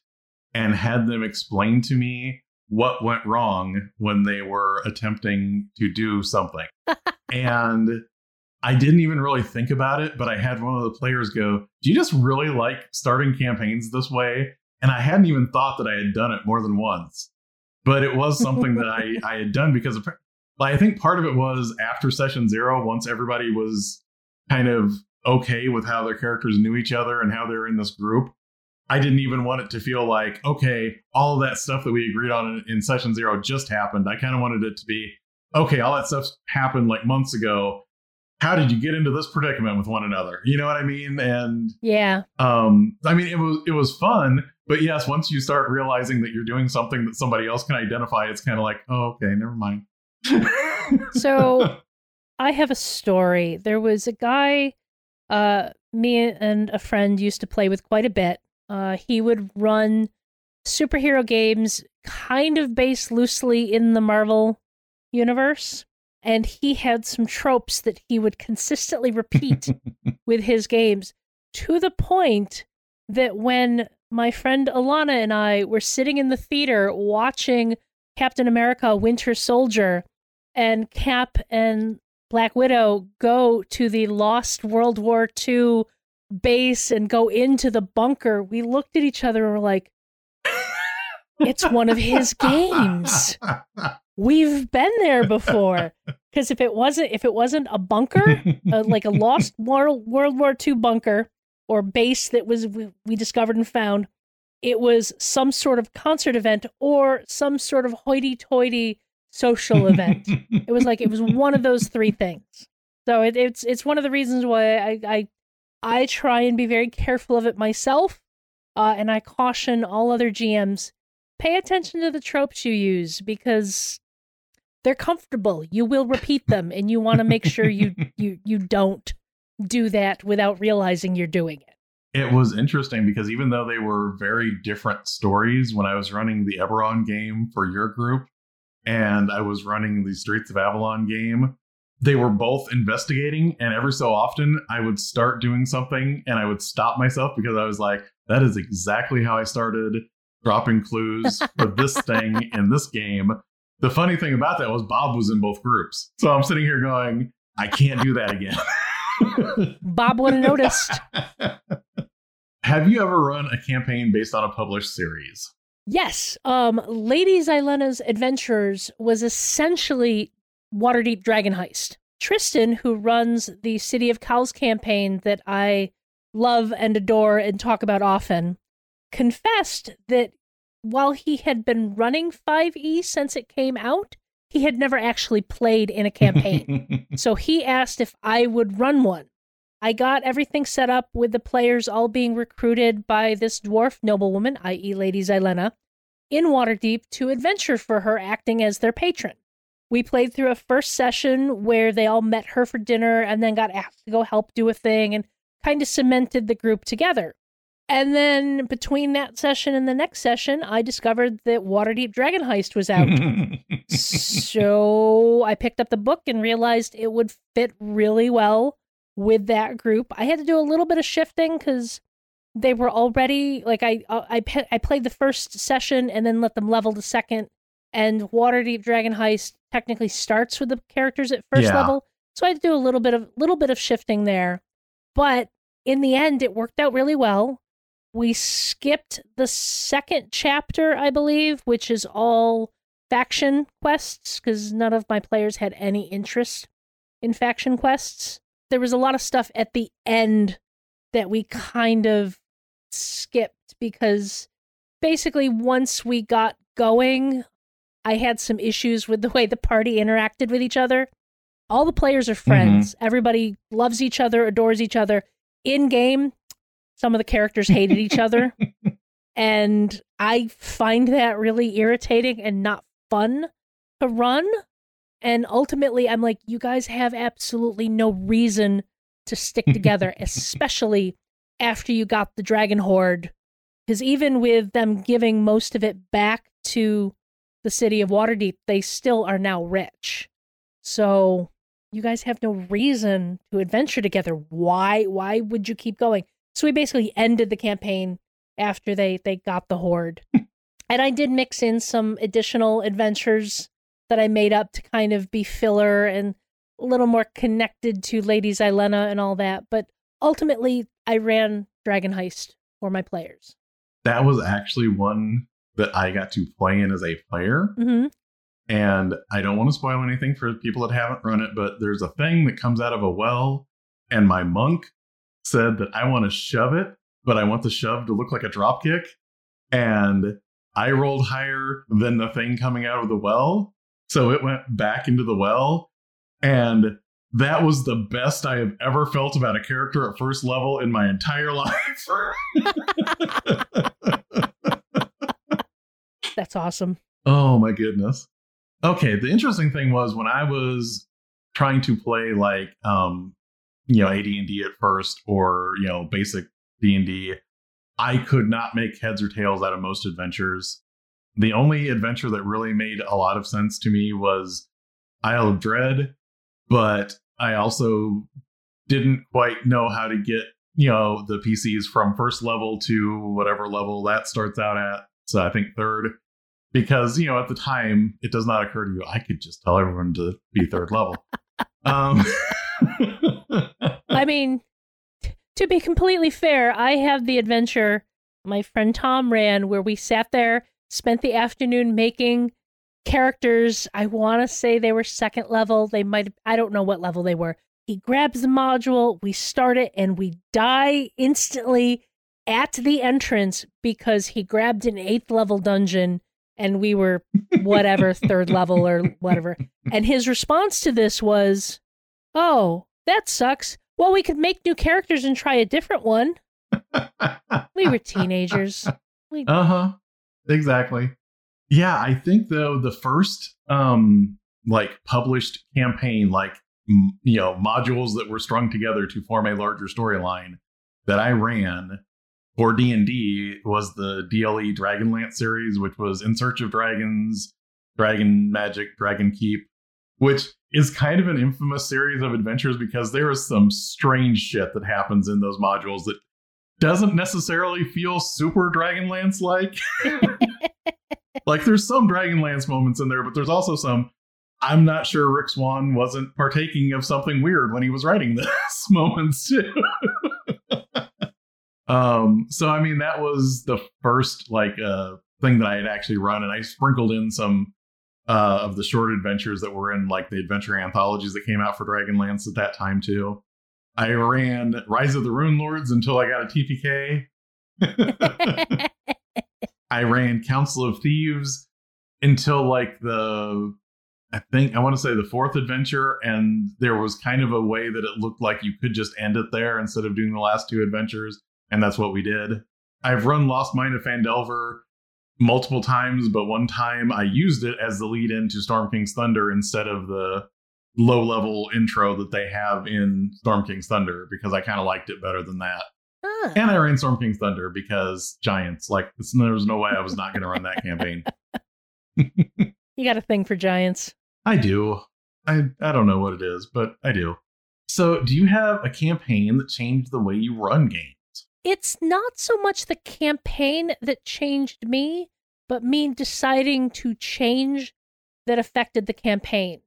and had them explain to me what went wrong when they were attempting to do something. and I didn't even really think about it, but I had one of the players go, Do you just really like starting campaigns this way? And I hadn't even thought that I had done it more than once but it was something that I, I had done because of, I think part of it was after session zero, once everybody was kind of okay with how their characters knew each other and how they were in this group, I didn't even want it to feel like, okay, all of that stuff that we agreed on in, in session zero just happened. I kind of wanted it to be, okay, all that stuff happened like months ago. How did you get into this predicament with one another? You know what I mean? And yeah, um, I mean, it was it was fun, but yes, once you start realizing that you're doing something that somebody else can identify, it's kind of like, oh, okay, never mind. so I have a story. There was a guy, uh, me and a friend used to play with quite a bit. Uh, he would run superhero games kind of based loosely in the Marvel universe. And he had some tropes that he would consistently repeat with his games to the point that when my friend Alana and I were sitting in the theater watching Captain America Winter Soldier and Cap and Black Widow go to the lost World War II base and go into the bunker. We looked at each other and were like, it's one of his games. We've been there before. Because if it wasn't if it wasn't a bunker, uh, like a lost World World War II bunker, or base that was we, we discovered and found. It was some sort of concert event or some sort of hoity-toity social event. it was like it was one of those three things. So it, it's it's one of the reasons why I, I I try and be very careful of it myself, uh, and I caution all other GMs: pay attention to the tropes you use because they're comfortable. You will repeat them, and you want to make sure you you you don't do that without realizing you're doing it. It was interesting because even though they were very different stories, when I was running the Eberron game for your group and I was running the Streets of Avalon game, they were both investigating. And every so often, I would start doing something and I would stop myself because I was like, that is exactly how I started dropping clues for this thing in this game. The funny thing about that was Bob was in both groups. So I'm sitting here going, I can't do that again. Bob would have noticed. Have you ever run a campaign based on a published series? Yes. Um, Lady Xylena's Adventures was essentially Waterdeep Dragon Heist. Tristan, who runs the City of Cows campaign that I love and adore and talk about often, confessed that while he had been running 5e since it came out, he had never actually played in a campaign. so he asked if I would run one. I got everything set up with the players all being recruited by this dwarf noblewoman, i.e., Lady Xylena, in Waterdeep to adventure for her, acting as their patron. We played through a first session where they all met her for dinner and then got asked to go help do a thing and kind of cemented the group together. And then between that session and the next session, I discovered that Waterdeep Dragon Heist was out. so I picked up the book and realized it would fit really well with that group. I had to do a little bit of shifting because they were already like I uh, I I played the first session and then let them level the second. And Waterdeep Dragon Heist technically starts with the characters at first Yeah. level, so I had to do a little bit of little bit of shifting there. But in the end, it worked out really well. We skipped the second chapter, I believe, which is all faction quests because none of my players had any interest in faction quests. There was a lot of stuff at the end that we kind of skipped because basically once we got going, I had some issues with the way the party interacted with each other. All the players are friends. Mm-hmm. Everybody loves each other, adores each other. In game, some of the characters hated each other. And I find that really irritating and not fun to run. And ultimately, I'm like, you guys have absolutely no reason to stick together, especially after you got the Dragon Hoard. Because even with them giving most of it back to the city of Waterdeep, they still are now rich. So you guys have no reason to adventure together. Why? Why would you keep going? So we basically ended the campaign after they they got the hoard. Hmm. and I did mix in some additional adventures that I made up to kind of be filler and a little more connected to Lady Xylena and all that. But ultimately, I ran Dragon Heist for my players. that was actually one that I got to play in as a player. Mm-hmm. And I don't want to spoil anything for people that haven't run it, but there's a thing that comes out of a well, and my monk said that I want to shove it, but I want the shove to look like a drop kick. And I rolled higher than the thing coming out of the well. So it went back into the well. And that was the best I have ever felt about a character at first level in my entire life. That's awesome. Oh my goodness. Okay, the interesting thing was when I was trying to play like um you know AD&D at first or you know basic D&D, I could not make heads or tails out of most adventures. The only adventure that really made a lot of sense to me was Isle of Dread, but I also didn't quite know how to get, you know, the PCs from first level to whatever level that starts out at. So I think third because you know at the time it does not occur to you i could just tell everyone to be third level um I mean, to be completely fair, I have the adventure my friend Tom ran where we sat there, spent the afternoon making characters. I want to say they were second level. They might, I don't know what level they were. He grabs the module, we start it, and we die instantly at the entrance because he grabbed an eighth level dungeon and we were whatever, third level or whatever. And his response to this was, Oh, that sucks. Well, we could make new characters and try a different one. We were teenagers. We, uh-huh exactly yeah i think though the first um like published campaign like m- you know modules that were strung together to form a larger storyline that i ran for d&d was the dle dragonlance series which was in search of dragons dragon magic dragon keep which is kind of an infamous series of adventures because there is some strange shit that happens in those modules that doesn't necessarily feel super dragonlance like like there's some dragonlance moments in there but there's also some i'm not sure rick swan wasn't partaking of something weird when he was writing this moments too um so i mean that was the first like uh thing that I had actually run, and I sprinkled in some uh, of the short adventures that were in like the adventure anthologies that came out for Dragonlance at that time too. I ran Rise of the Rune Lords until I got a TPK. I ran Council of Thieves until like the I think I want to say the fourth adventure, and there was kind of a way that it looked like you could just end it there instead of doing the last two adventures, and that's what we did. I've run Lost Mine of Phandelver multiple times, but one time I used it as the lead into Storm King's Thunder instead of the low level intro that they have in Storm King's Thunder because I kind of liked it better than that. Huh. And I ran Storm King's Thunder because Giants, like, there was no way I was not going to run that campaign. You got a thing for giants. I do. I I don't know what it is, but I do. So, do you have a campaign that changed the way you run games? It's not so much the campaign that changed me, but me deciding to change that affected the campaign.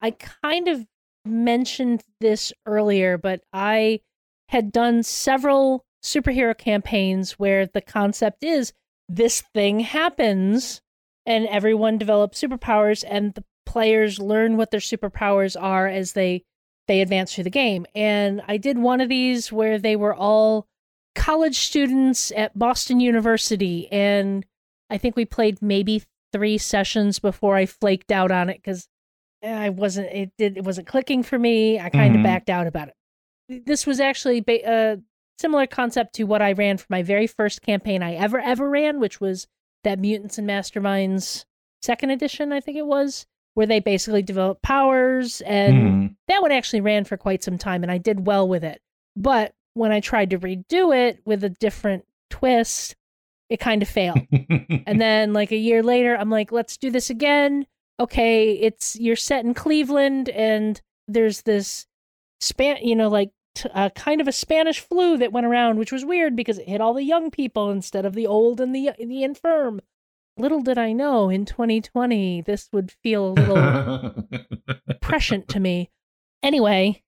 I kind of mentioned this earlier, but I had done several superhero campaigns where the concept is this thing happens and everyone develops superpowers and the players learn what their superpowers are as they they advance through the game. And I did one of these where they were all college students at Boston University and I think we played maybe 3 sessions before I flaked out on it cuz I wasn't it did it wasn't clicking for me. I kind of Mhm. backed out about it. This was actually ba- a similar concept to what I ran for my very first campaign I ever ever ran, which was that Mutants and Masterminds second edition, I think it was, where they basically developed powers and Mhm. that one actually ran for quite some time and I did well with it. But when I tried to redo it with a different twist, it kind of failed. and then like a year later, I'm like, let's do this again. Okay, it's you're set in Cleveland and there's this span, you know, like t- uh, kind of a Spanish flu that went around, which was weird because it hit all the young people instead of the old and the the infirm. Little did I know in 2020 this would feel a little prescient to me. Anyway,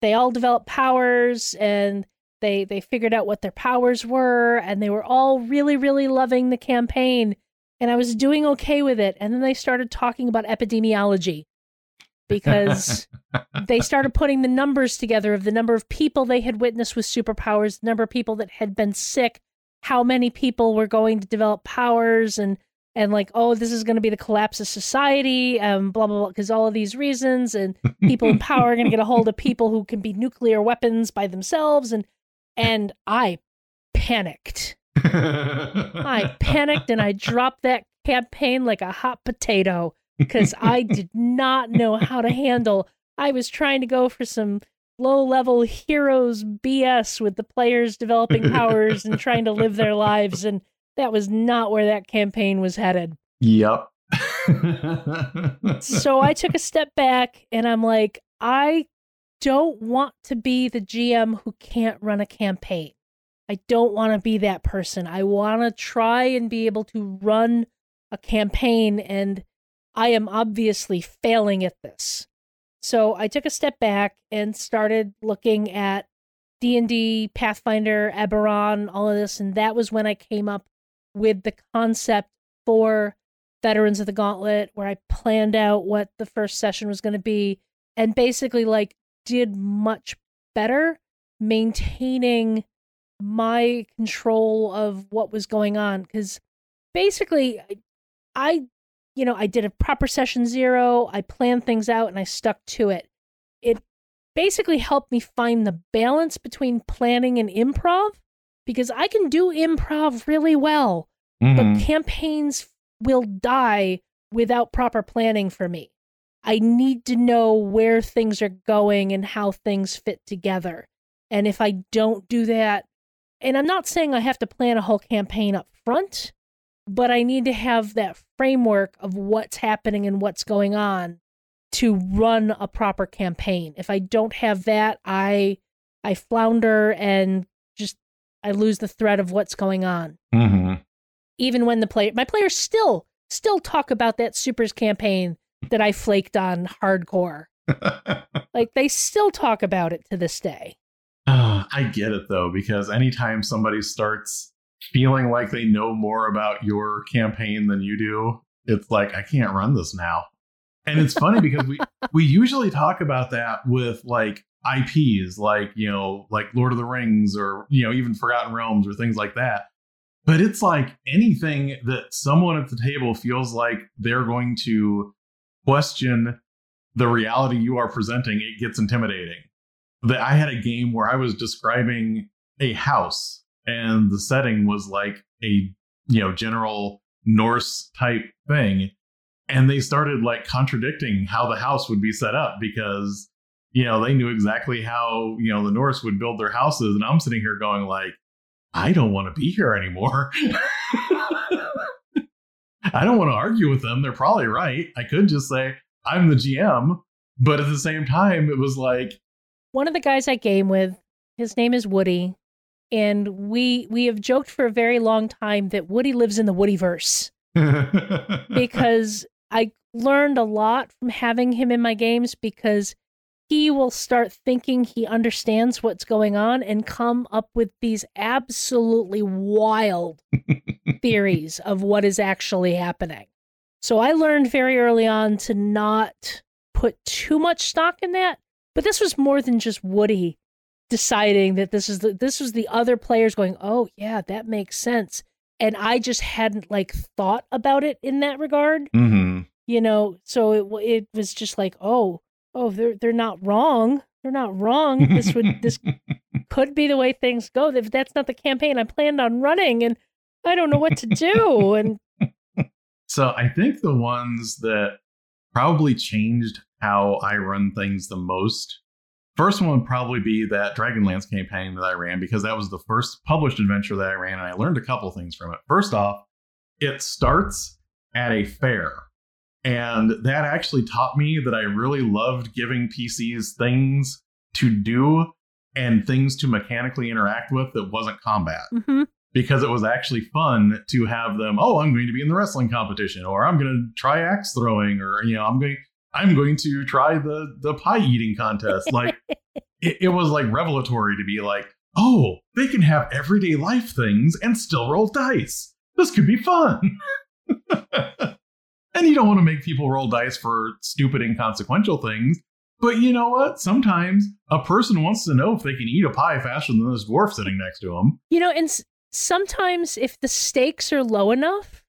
they all developed powers and they they figured out what their powers were and they were all really really loving the campaign. And I was doing okay with it and then they started talking about epidemiology because they started putting the numbers together of the number of people they had witnessed with superpowers, the number of people that had been sick, how many people were going to develop powers and and like oh this is going to be the collapse of society um blah blah blah because all of these reasons and people in power are going to get a hold of people who can be nuclear weapons by themselves and and I panicked. I panicked and I dropped that campaign like a hot potato because I did not know how to handle. I was trying to go for some low level heroes BS with the players developing powers and trying to live their lives and that was not where that campaign was headed. Yep. So I took a step back and I'm like, I don't want to be the GM who can't run a campaign. I don't want to be that person. I want to try and be able to run a campaign and I am obviously failing at this. So I took a step back and started looking at D&D, Pathfinder, Eberron, all of this and that was when I came up with the concept for Veterans of the Gauntlet where I planned out what the first session was going to be and basically like did much better maintaining my control of what was going on. Cuz basically I, you know I did a proper session 0 I planned things out and I stuck to it. It basically helped me find the balance between planning and improv because I can do improv really well Mhm. but campaigns will die without proper planning for me. I need to know where things are going and how things fit together. And if I don't do that, and I'm not saying I have to plan a whole campaign up front, but I need to have that framework of what's happening and what's going on to run a proper campaign. If I don't have that, I I flounder and I lose the thread of what's going on Mhm. even when the player my players still still talk about that supers campaign that I flaked on hardcore. Like they still talk about it to this day. Ah, I get it though, because anytime somebody starts feeling like they know more about your campaign than you do, it's like I can't run this now. And it's funny because we we usually talk about that with like IPs like, you know, like Lord of the Rings or, you know, even Forgotten Realms or things like that. But it's like anything that someone at the table feels like they're going to question the reality you are presenting, it gets intimidating. That I had a game where I was describing a house and the setting was like a, you know, general Norse type thing. And they started like contradicting how the house would be set up because, you know, they knew exactly how, you know, the Norse would build their houses. And I'm sitting here going like, I don't want to be here anymore. I don't want to argue with them. They're probably right. I could just say, I'm the GM. But at the same time, it was like. One of the guys I game with, his name is Woody. And we we have joked for a very long time that Woody lives in the Woodyverse. because I learned a lot from having him in my games because he will start thinking he understands what's going on and come up with these absolutely wild theories of what is actually happening. So I learned very early on to not put too much stock in that. But this was more than just Woody deciding that this is the this was the other players going, "Oh, yeah, that makes sense." And I just hadn't like thought about it in that regard. Mm-hmm. You know, so it it was just like, "Oh, oh they're they're not wrong they're not wrong this would this could be the way things go if that's not the campaign i planned on running and i don't know what to do and so i think the ones that probably changed how i run things the most first one would probably be that dragonlance campaign that i ran because that was the first published adventure that i ran and i learned a couple things from it. First off it starts at a fair and that actually taught me that I really loved giving PCs things to do and things to mechanically interact with that wasn't combat. Mm-hmm. Because it was actually fun to have them, oh, I'm going to be in the wrestling competition, or I'm going to try axe throwing, or you know, I'm going I'm going to try the the pie eating contest. Like it, it was like revelatory to be like, oh, they can have everyday life things and still roll dice. This could be fun. And you don't want to make people roll dice for stupid, inconsequential things. But you know what? Sometimes a person wants to know if they can eat a pie faster than this dwarf sitting next to them. You know, and s- sometimes if the stakes are low enough,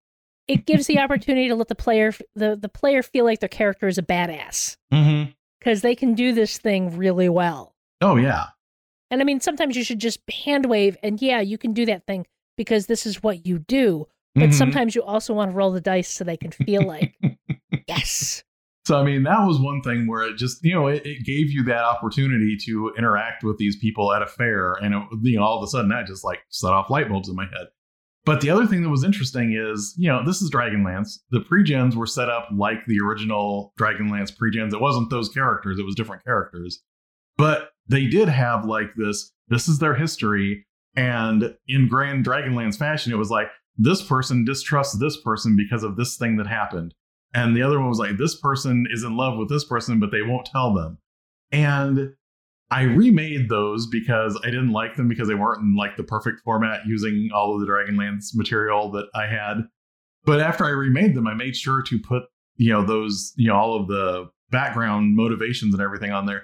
it gives the opportunity to let the player the, the player feel like their character is a badass because Mm-hmm. they can do this thing really well. Oh yeah. And I mean, sometimes you should just hand wave, and yeah, you can do that thing because this is what you do. But Mhm. sometimes you also want to roll the dice so they can feel like, yes. So I mean, that was one thing where it just you know it, it gave you that opportunity to interact with these people at a fair, and it, you know all of a sudden that just like set off light bulbs in my head. But the other thing that was interesting is, you know, this is Dragonlance. The pre-gens were set up like the original Dragonlance pre-gens. It wasn't those characters; it was different characters. But they did have like this. This is their history, and in Grand Dragonlance fashion, it was like this person distrusts this person because of this thing that happened. And the other one was like, this person is in love with this person, but they won't tell them. And I remade those because I didn't like them because they weren't in like the perfect format using all of the Dragonlance material that I had. But after I remade them, I made sure to put, you know, those, you know, all of the background motivations and everything on there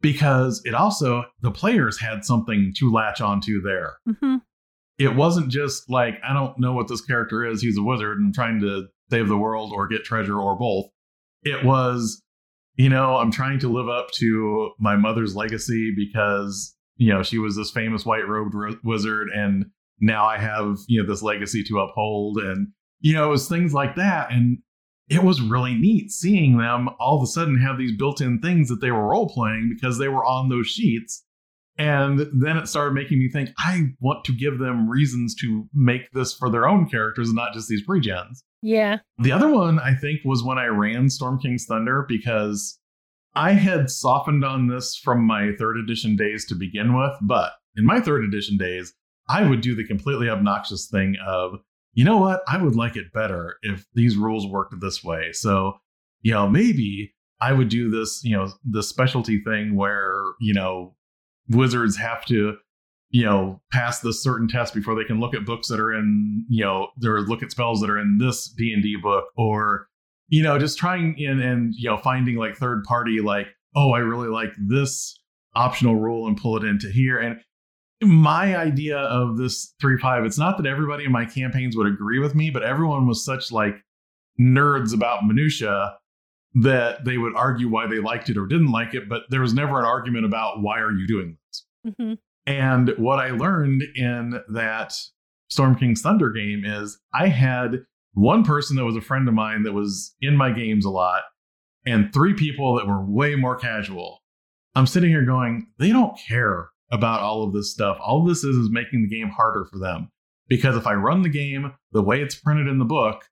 because it also, the players had something to latch onto there hmm it wasn't just like I don't know what this character is. He's a wizard and trying to save the world or get treasure or both. It was, you know, I'm trying to live up to my mother's legacy because you know she was this famous white robed ro- wizard, and now I have you know this legacy to uphold, and you know it was things like that, and it was really neat seeing them all of a sudden have these built-in things that they were role playing because they were on those sheets and then it started making me think I want to give them reasons to make this for their own characters and not just these pre-gens. Yeah. The other one I think was when I ran Storm King's Thunder because I had softened on this from my third edition days to begin with, but in my third edition days, I would do the completely obnoxious thing of, you know what, I would like it better if these rules worked this way. So, you know, maybe I would do this, you know, the specialty thing where, you know, wizards have to you know, pass this certain test before they can look at books that are in, you know, or look at spells that are in this D and D book, or you know, just trying in and you know finding like third party like, oh, I really like this optional rule and pull it into here. And my idea of this three five, it's not that everybody in my campaigns would agree with me, but everyone was such like nerds about minutia that they would argue why they liked it or didn't like it, but there was never an argument about why are you doing this. Mm-hmm. And what I learned in that Storm King's Thunder game is I had one person that was a friend of mine that was in my games a lot, and three people that were way more casual. I'm sitting here going, they don't care about all of this stuff. All this is is making the game harder for them. Because if I run the game the way it's printed in the book,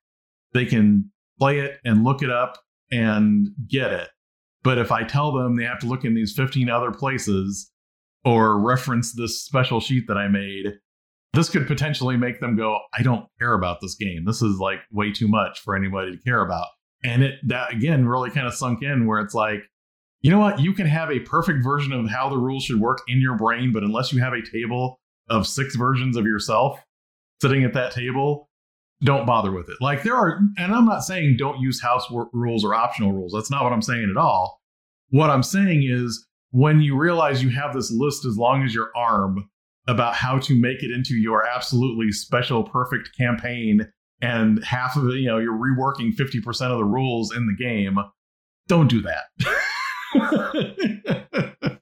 they can play it and look it up and get it. But if I tell them they have to look in these 15 other places or reference this special sheet that I made, this could potentially make them go, I don't care about this game. This is like way too much for anybody to care about. And it that again really kind of sunk in where it's like, you know what? You can have a perfect version of how the rules should work in your brain, but unless you have a table of six versions of yourself sitting at that table, don't bother with it. Like there are, and I'm not saying don't use house rules or optional rules. That's not what I'm saying at all. What I'm saying is when you realize you have this list as long as your arm about how to make it into your absolutely special, perfect campaign, and half of it, you know, you're reworking 50% of the rules in the game, don't do that.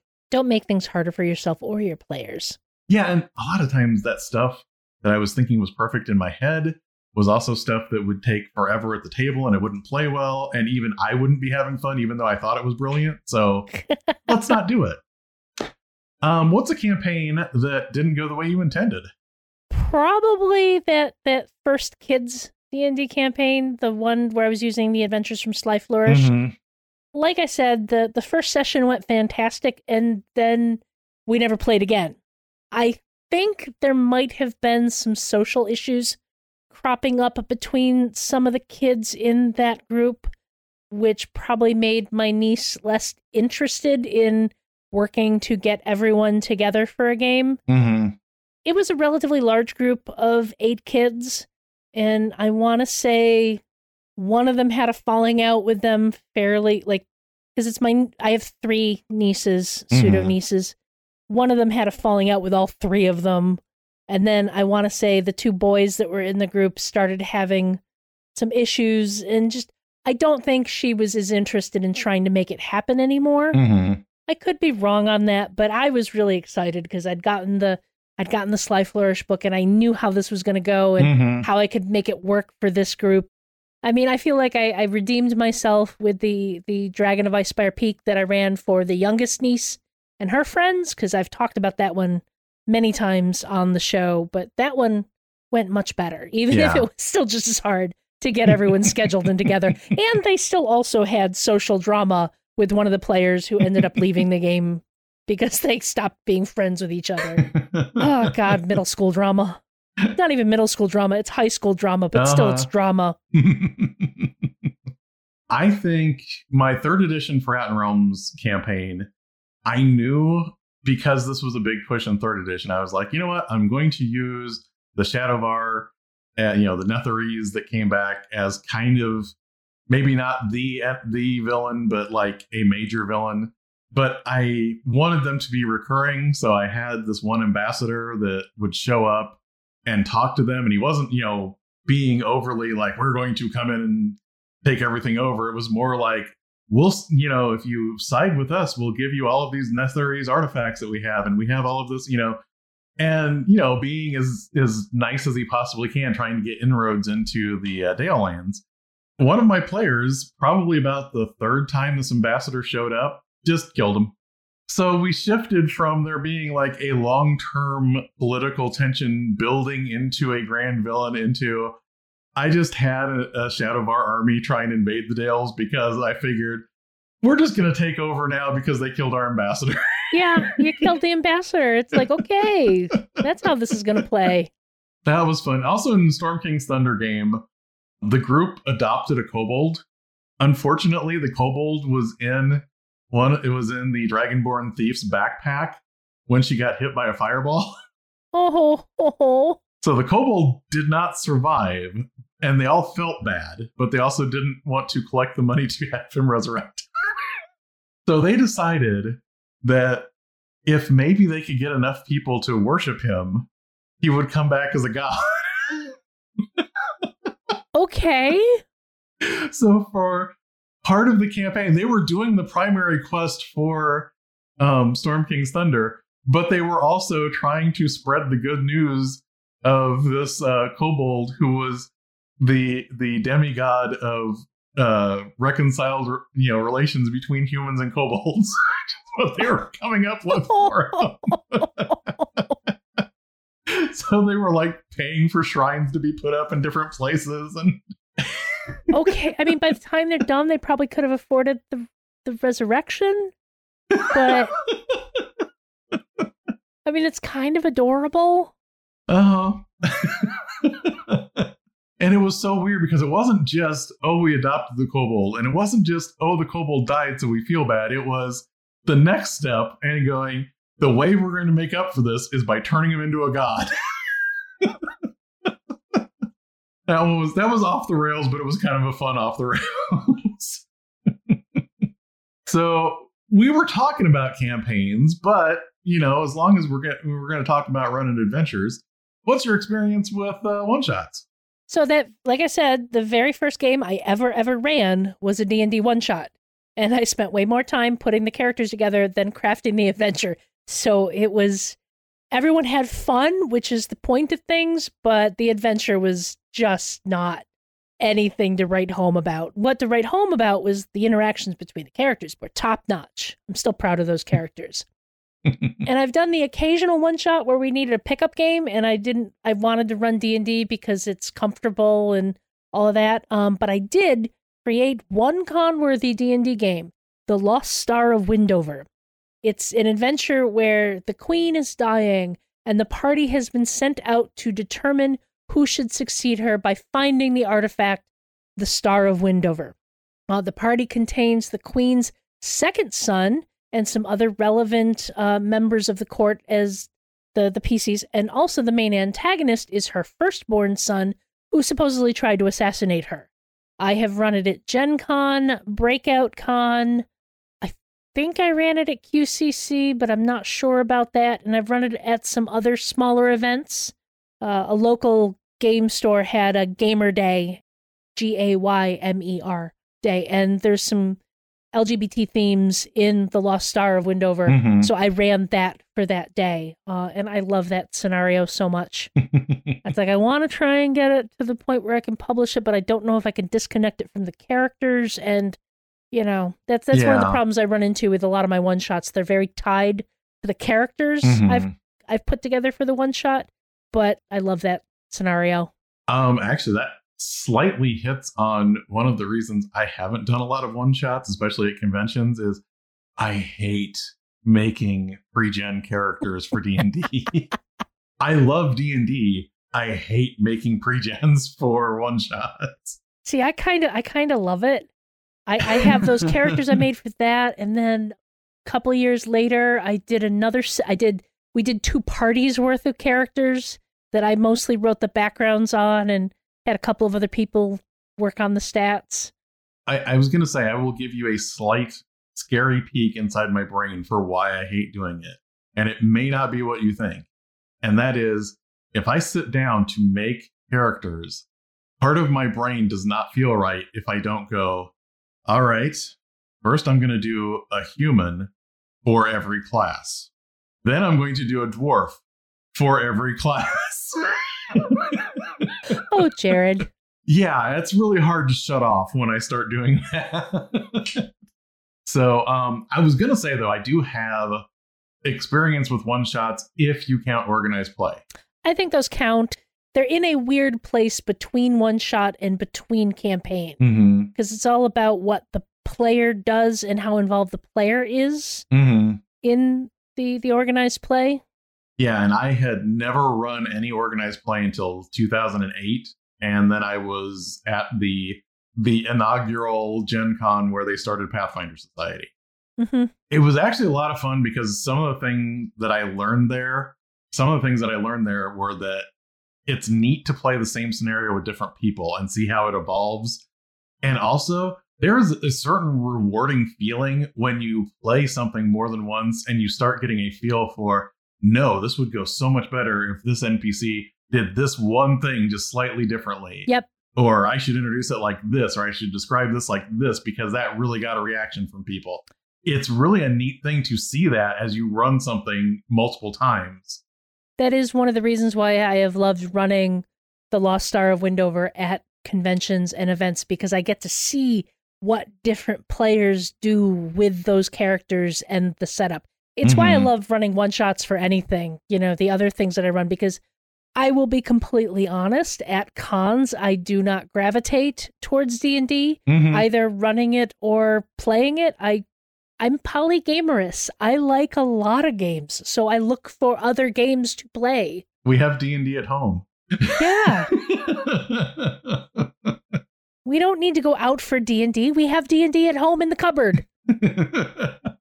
don't make things harder for yourself or your players. Yeah, and a lot of times that stuff that I was thinking was perfect in my head was also stuff that would take forever at the table and it wouldn't play well. And even I wouldn't be having fun, even though I thought it was brilliant. So let's not do it. Um, what's a campaign that didn't go the way you intended? Probably that that first kids D and D campaign, the one where I was using the adventures from Sly Flourish. Mm-hmm. Like I said, the the first session went fantastic, and then we never played again. I think there might have been some social issues cropping up between some of the kids in that group, which probably made my niece less interested in working to get everyone together for a game. Mm-hmm. It was a relatively large group of eight kids, and I want to say one of them had a falling out with them fairly, like, because it's my, I have three nieces, mm-hmm. pseudo nieces. One of them had a falling out with all three of them and then I want to say the two boys that were in the group started having some issues and just I don't think she was as interested in trying to make it happen anymore. Mm-hmm. I could be wrong on that, but I was really excited because I'd gotten the I'd gotten the Sly Flourish book and I knew how this was going to go and mm-hmm. how I could make it work for this group. I mean, I feel like I, I redeemed myself with the the Dragon of Icespire Peak that I ran for the youngest niece and her friends because I've talked about that one many times on the show, but that one went much better, even yeah. if it was still just as hard to get everyone scheduled and together. And they still also had social drama with one of the players who ended up leaving the game because they stopped being friends with each other. oh God, middle school drama. Not even middle school drama, it's high school drama, but uh-huh. still it's uh-huh. drama. I think my third edition for Forgotten Realms campaign, I knew because this was a big push in third edition, I was like, you know what? I'm going to use the Shadovar, and you know, the Netherese that came back as kind of maybe not the the villain, but like a major villain. But I wanted them to be recurring, so I had this one ambassador that would show up and talk to them, and he wasn't, you know, being overly like, "We're going to come in and take everything over." It was more like, we'll you know if you side with us we'll give you all of these Netherese artifacts that we have and we have all of this you know. And you know being as as nice as he possibly can trying to get inroads into the uh, Dalelands one of my players probably about the third time this ambassador showed up just killed him. So we shifted from there being like a long-term political tension building into a grand villain into I just had a, a Shadovar army try and invade the Dales because I figured we're just going to take over now because they killed our ambassador. yeah, you killed the ambassador. It's like, okay, that's how this is going to play. That was fun. Also, in Storm King's Thunder game, the group adopted a kobold. Unfortunately, the kobold was in one. It was in the Dragonborn thief's backpack when she got hit by a fireball. Oh, oh, oh. So the kobold did not survive, and they all felt bad, but they also didn't want to collect the money to have him resurrect. so they decided that if maybe they could get enough people to worship him, he would come back as a god. Okay. so for part of the campaign, they were doing the primary quest for um, Storm King's Thunder, but they were also trying to spread the good news of this uh, kobold who was the the demigod of uh, reconciled you know relations between humans and kobolds. what they were coming up with for him. so they were like paying for shrines to be put up in different places and okay. I mean, by the time they're done, they probably could have afforded the the resurrection. But I mean, it's kind of adorable. Oh. and it was so weird because it wasn't just, oh, we adopted the kobold. And it wasn't just, oh, the kobold died, so we feel bad. It was the next step and going, the way we're going to make up for this is by turning him into a god. that was that was off the rails, but it was kind of a fun off the rails. so we were talking about campaigns, but you know, as long as we're get, we're going to talk about running adventures, what's your experience with uh, one shots? So that, like I said, the very first game I ever ever ran was a D and D one shot, and I spent way more time putting the characters together than crafting the adventure. So it was everyone had fun, which is the point of things, but the adventure was just not anything to write home about. What to write home about was the interactions between the characters were top notch. I'm still proud of those characters. and I've done the occasional one shot where we needed a pickup game and I didn't I wanted to run D&D because it's comfortable and all of that. Um but I did create one con-worthy D&D game, The Lost Star of Windover. It's an adventure where the queen is dying and the party has been sent out to determine who should succeed her by finding the artifact, the Star of Windover. Uh, the party contains the queen's second son and some other relevant uh, members of the court as the, the PCs, and also the main antagonist is her firstborn son, who supposedly tried to assassinate her. I have run it at Gen Con, Breakout Con, I think I ran it at QCC, but I'm not sure about that. And I've run it at some other smaller events. Uh, a local game store had a gamer day, G A Y M E R day, and there's some LGBT themes in the Lost Star of Windover. Mhm. So I ran that for that day, uh, and I love that scenario so much. It's like I want to try and get it to the point where I can publish it, but I don't know if I can disconnect it from the characters. And you know, that's that's one of the problems I run into with a lot of my one shots. They're very tied to the characters Mhm. I've I've put together for the one shot. But I love that scenario. Um, actually, that slightly hits on one of the reasons I haven't done a lot of one shots, especially at conventions. Is I hate making pre-gen characters for D and D. I love D and D. I hate making pre-gens for one shots. See, I kind of I kind of love it. I, I have those characters I made for that, and then a couple years later, I did another. I did we did two parties worth of characters that I mostly wrote the backgrounds on, and had a couple of other people work on the stats. I, I was gonna say I will give you a slight scary peek inside my brain for why I hate doing it, and it may not be what you think. And that is, if I sit down to make characters, part of my brain does not feel right if I don't go, all right, first I'm gonna do a human for every class, then I'm going to do a dwarf for every class. Oh, Jared. yeah, it's really hard to shut off when I start doing that. so, um, I was gonna say though, I do have experience with one shots if you count organized play. I think those count. They're in a weird place between one shot and between campaign Mm-hmm. because it's all about what the player does and how involved the player is Mm-hmm. in the the organized play. Yeah, and I had never run any organized play until 2008, and then I was at the the inaugural Gen Con where they started Pathfinder Society. hmm it was actually a lot of fun because some of the things that I learned there some of the things that I learned there were that it's neat to play the same scenario with different people and see how it evolves. And also, there's a certain rewarding feeling when you play something more than once and you start getting a feel for, no, this would go so much better if this NPC did this one thing just slightly differently. Yep. Or I should introduce it like this, or I should describe this like this because that really got a reaction from people. It's really a neat thing to see that as you run something multiple times. That is one of the reasons why I have loved running the Lost Star of Windover at conventions and events because I get to see what different players do with those characters and the setup. It's mm-hmm. why I mm-hmm. love running one shots for anything, you know, the other things that I run because I will be completely honest, at cons I do not gravitate towards D&D, mm-hmm. either running it or playing it. I I'm polygamerous. I like a lot of games, so I look for other games to play. We have D&D at home. Yeah. we don't need to go out for D&D. We have D&D at home in the cupboard.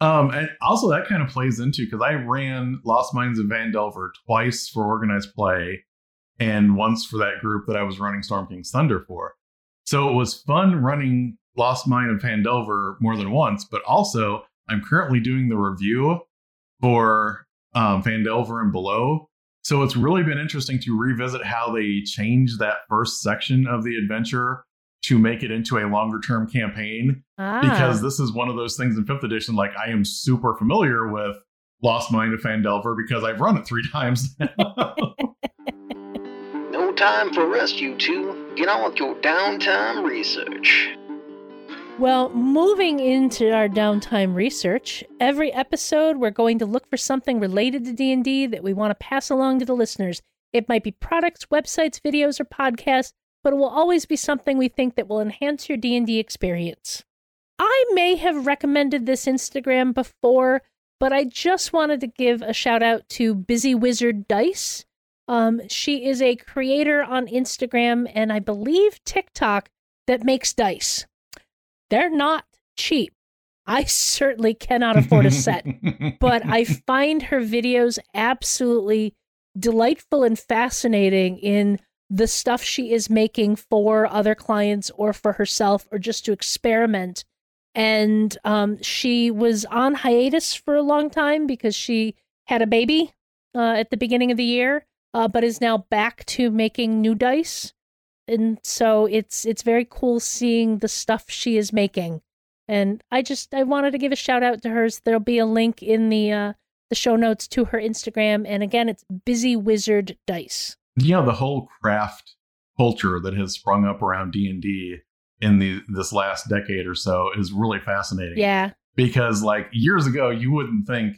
um and also that kind of plays into cuz I ran Lost Mines of Phandelver twice for organized play and once for that group that I was running Storm King's Thunder for. So it was fun running Lost Mine of Phandelver more than once, but also I'm currently doing the review for um, Phandelver and Below. So it's really been interesting to revisit how they changed that first section of the adventure to make it into a longer term campaign. Ah. Because this is one of those things in fifth edition, like I am super familiar with Lost Mine of Phandelver because I've run it three times now. no time for rest, you two. Get on with your downtime research. Well, moving into our downtime research, every episode we're going to look for something related to D&D that we want to pass along to the listeners. It might be products, websites, videos, or podcasts, but it will always be something we think that will enhance your D&D experience. I may have recommended this Instagram before, but I just wanted to give a shout out to Busy Wizard Dice. Um, she is a creator on Instagram and I believe TikTok that makes dice. They're not cheap. I certainly cannot afford a set, but I find her videos absolutely delightful and fascinating in the stuff she is making for other clients or for herself or just to experiment. And um, she was on hiatus for a long time because she had a baby uh, at the beginning of the year, uh, but is now back to making new dice. And so it's it's very cool seeing the stuff she is making. And i just i wanted to give a shout out to hers there'll be a link in the uh the show notes to her instagram. And again it's busy wizard dice yeah the whole craft culture that has sprung up around d&d in the this last decade or so is really fascinating yeah because like years ago you wouldn't think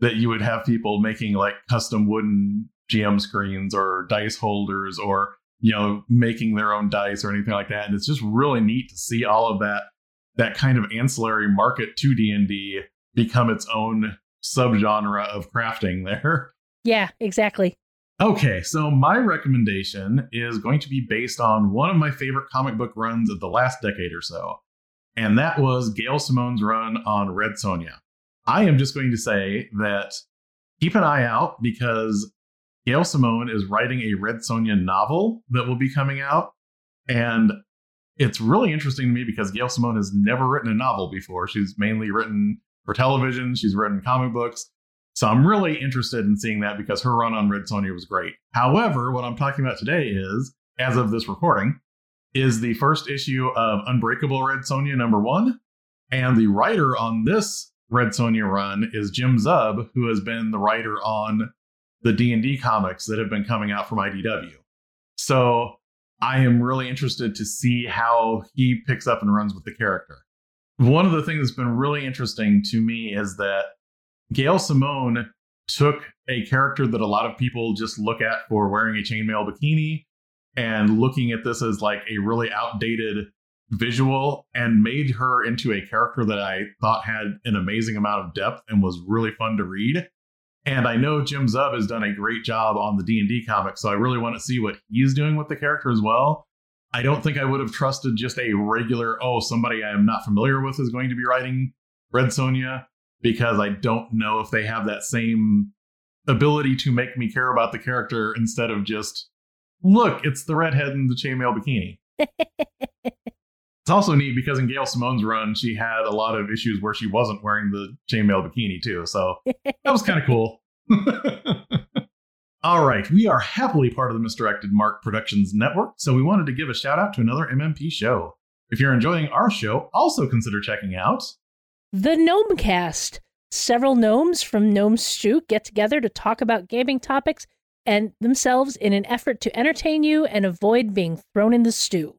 that you would have people making like custom wooden gm screens or dice holders or you know, making their own dice or anything like that. And it's just really neat to see all of that that kind of ancillary market to D&D become its own subgenre of crafting there. Yeah, exactly. Okay, so my recommendation is going to be based on one of my favorite comic book runs of the last decade or so. And that was Gail Simone's run on Red Sonja. I am just going to say that keep an eye out because Gail Simone is writing a Red Sonja novel that will be coming out. And it's really interesting to me because Gail Simone has never written a novel before. She's mainly written for television, she's written comic books. So I'm really interested in seeing that because her run on Red Sonja was great. However, what I'm talking about today is, as of this recording, is the first issue of Unbreakable Red Sonja number one. And the writer on this Red Sonja run is Jim Zub, who has been the writer on the D&D comics that have been coming out from IDW. So I am really interested to see how he picks up and runs with the character. One of the things that's been really interesting to me is that Gail Simone took a character that a lot of people just look at for wearing a chainmail bikini and looking at this as like a really outdated visual and made her into a character that I thought had an amazing amount of depth and was really fun to read. And I know Jim Zub has done a great job on the D&D comic, so I really want to see what he's doing with the character as well. I don't think I would have trusted just a regular, oh, somebody I am not familiar with is going to be writing Red Sonja because I don't know if they have that same ability to make me care about the character instead of just look, it's the redhead in the chainmail bikini. it's also neat because in Gail Simone's run, she had a lot of issues where she wasn't wearing the chainmail bikini too. So that was kind of cool. All right, we are happily part of the Misdirected Mark Productions Network, so we wanted to give a shout out to another MMP show. If you're enjoying our show, also consider checking out The Gnomecast. Several gnomes from Gnome Stew get together to talk about gaming topics and themselves in an effort to entertain you and avoid being thrown in the stew.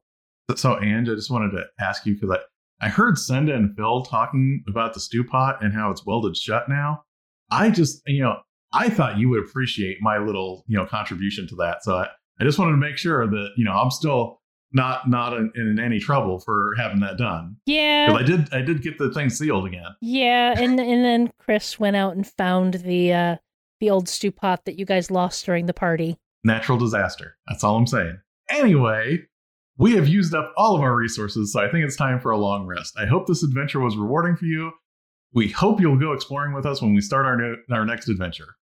So, Ange, I just wanted to ask you because I, I heard Senda and Phil talking about the stew pot and how it's welded shut now. I just, you know, I thought you would appreciate my little, you know, contribution to that. So I, I just wanted to make sure that, you know, I'm still not not in, in any trouble for having that done. Yeah. I did I did get the thing sealed again. Yeah, and and then Chris went out and found the uh the old stew pot that you guys lost during the party. Natural disaster. That's all I'm saying. Anyway, we have used up all of our resources, so I think it's time for a long rest. I hope this adventure was rewarding for you. We hope you'll go exploring with us when we start our, new, our next adventure.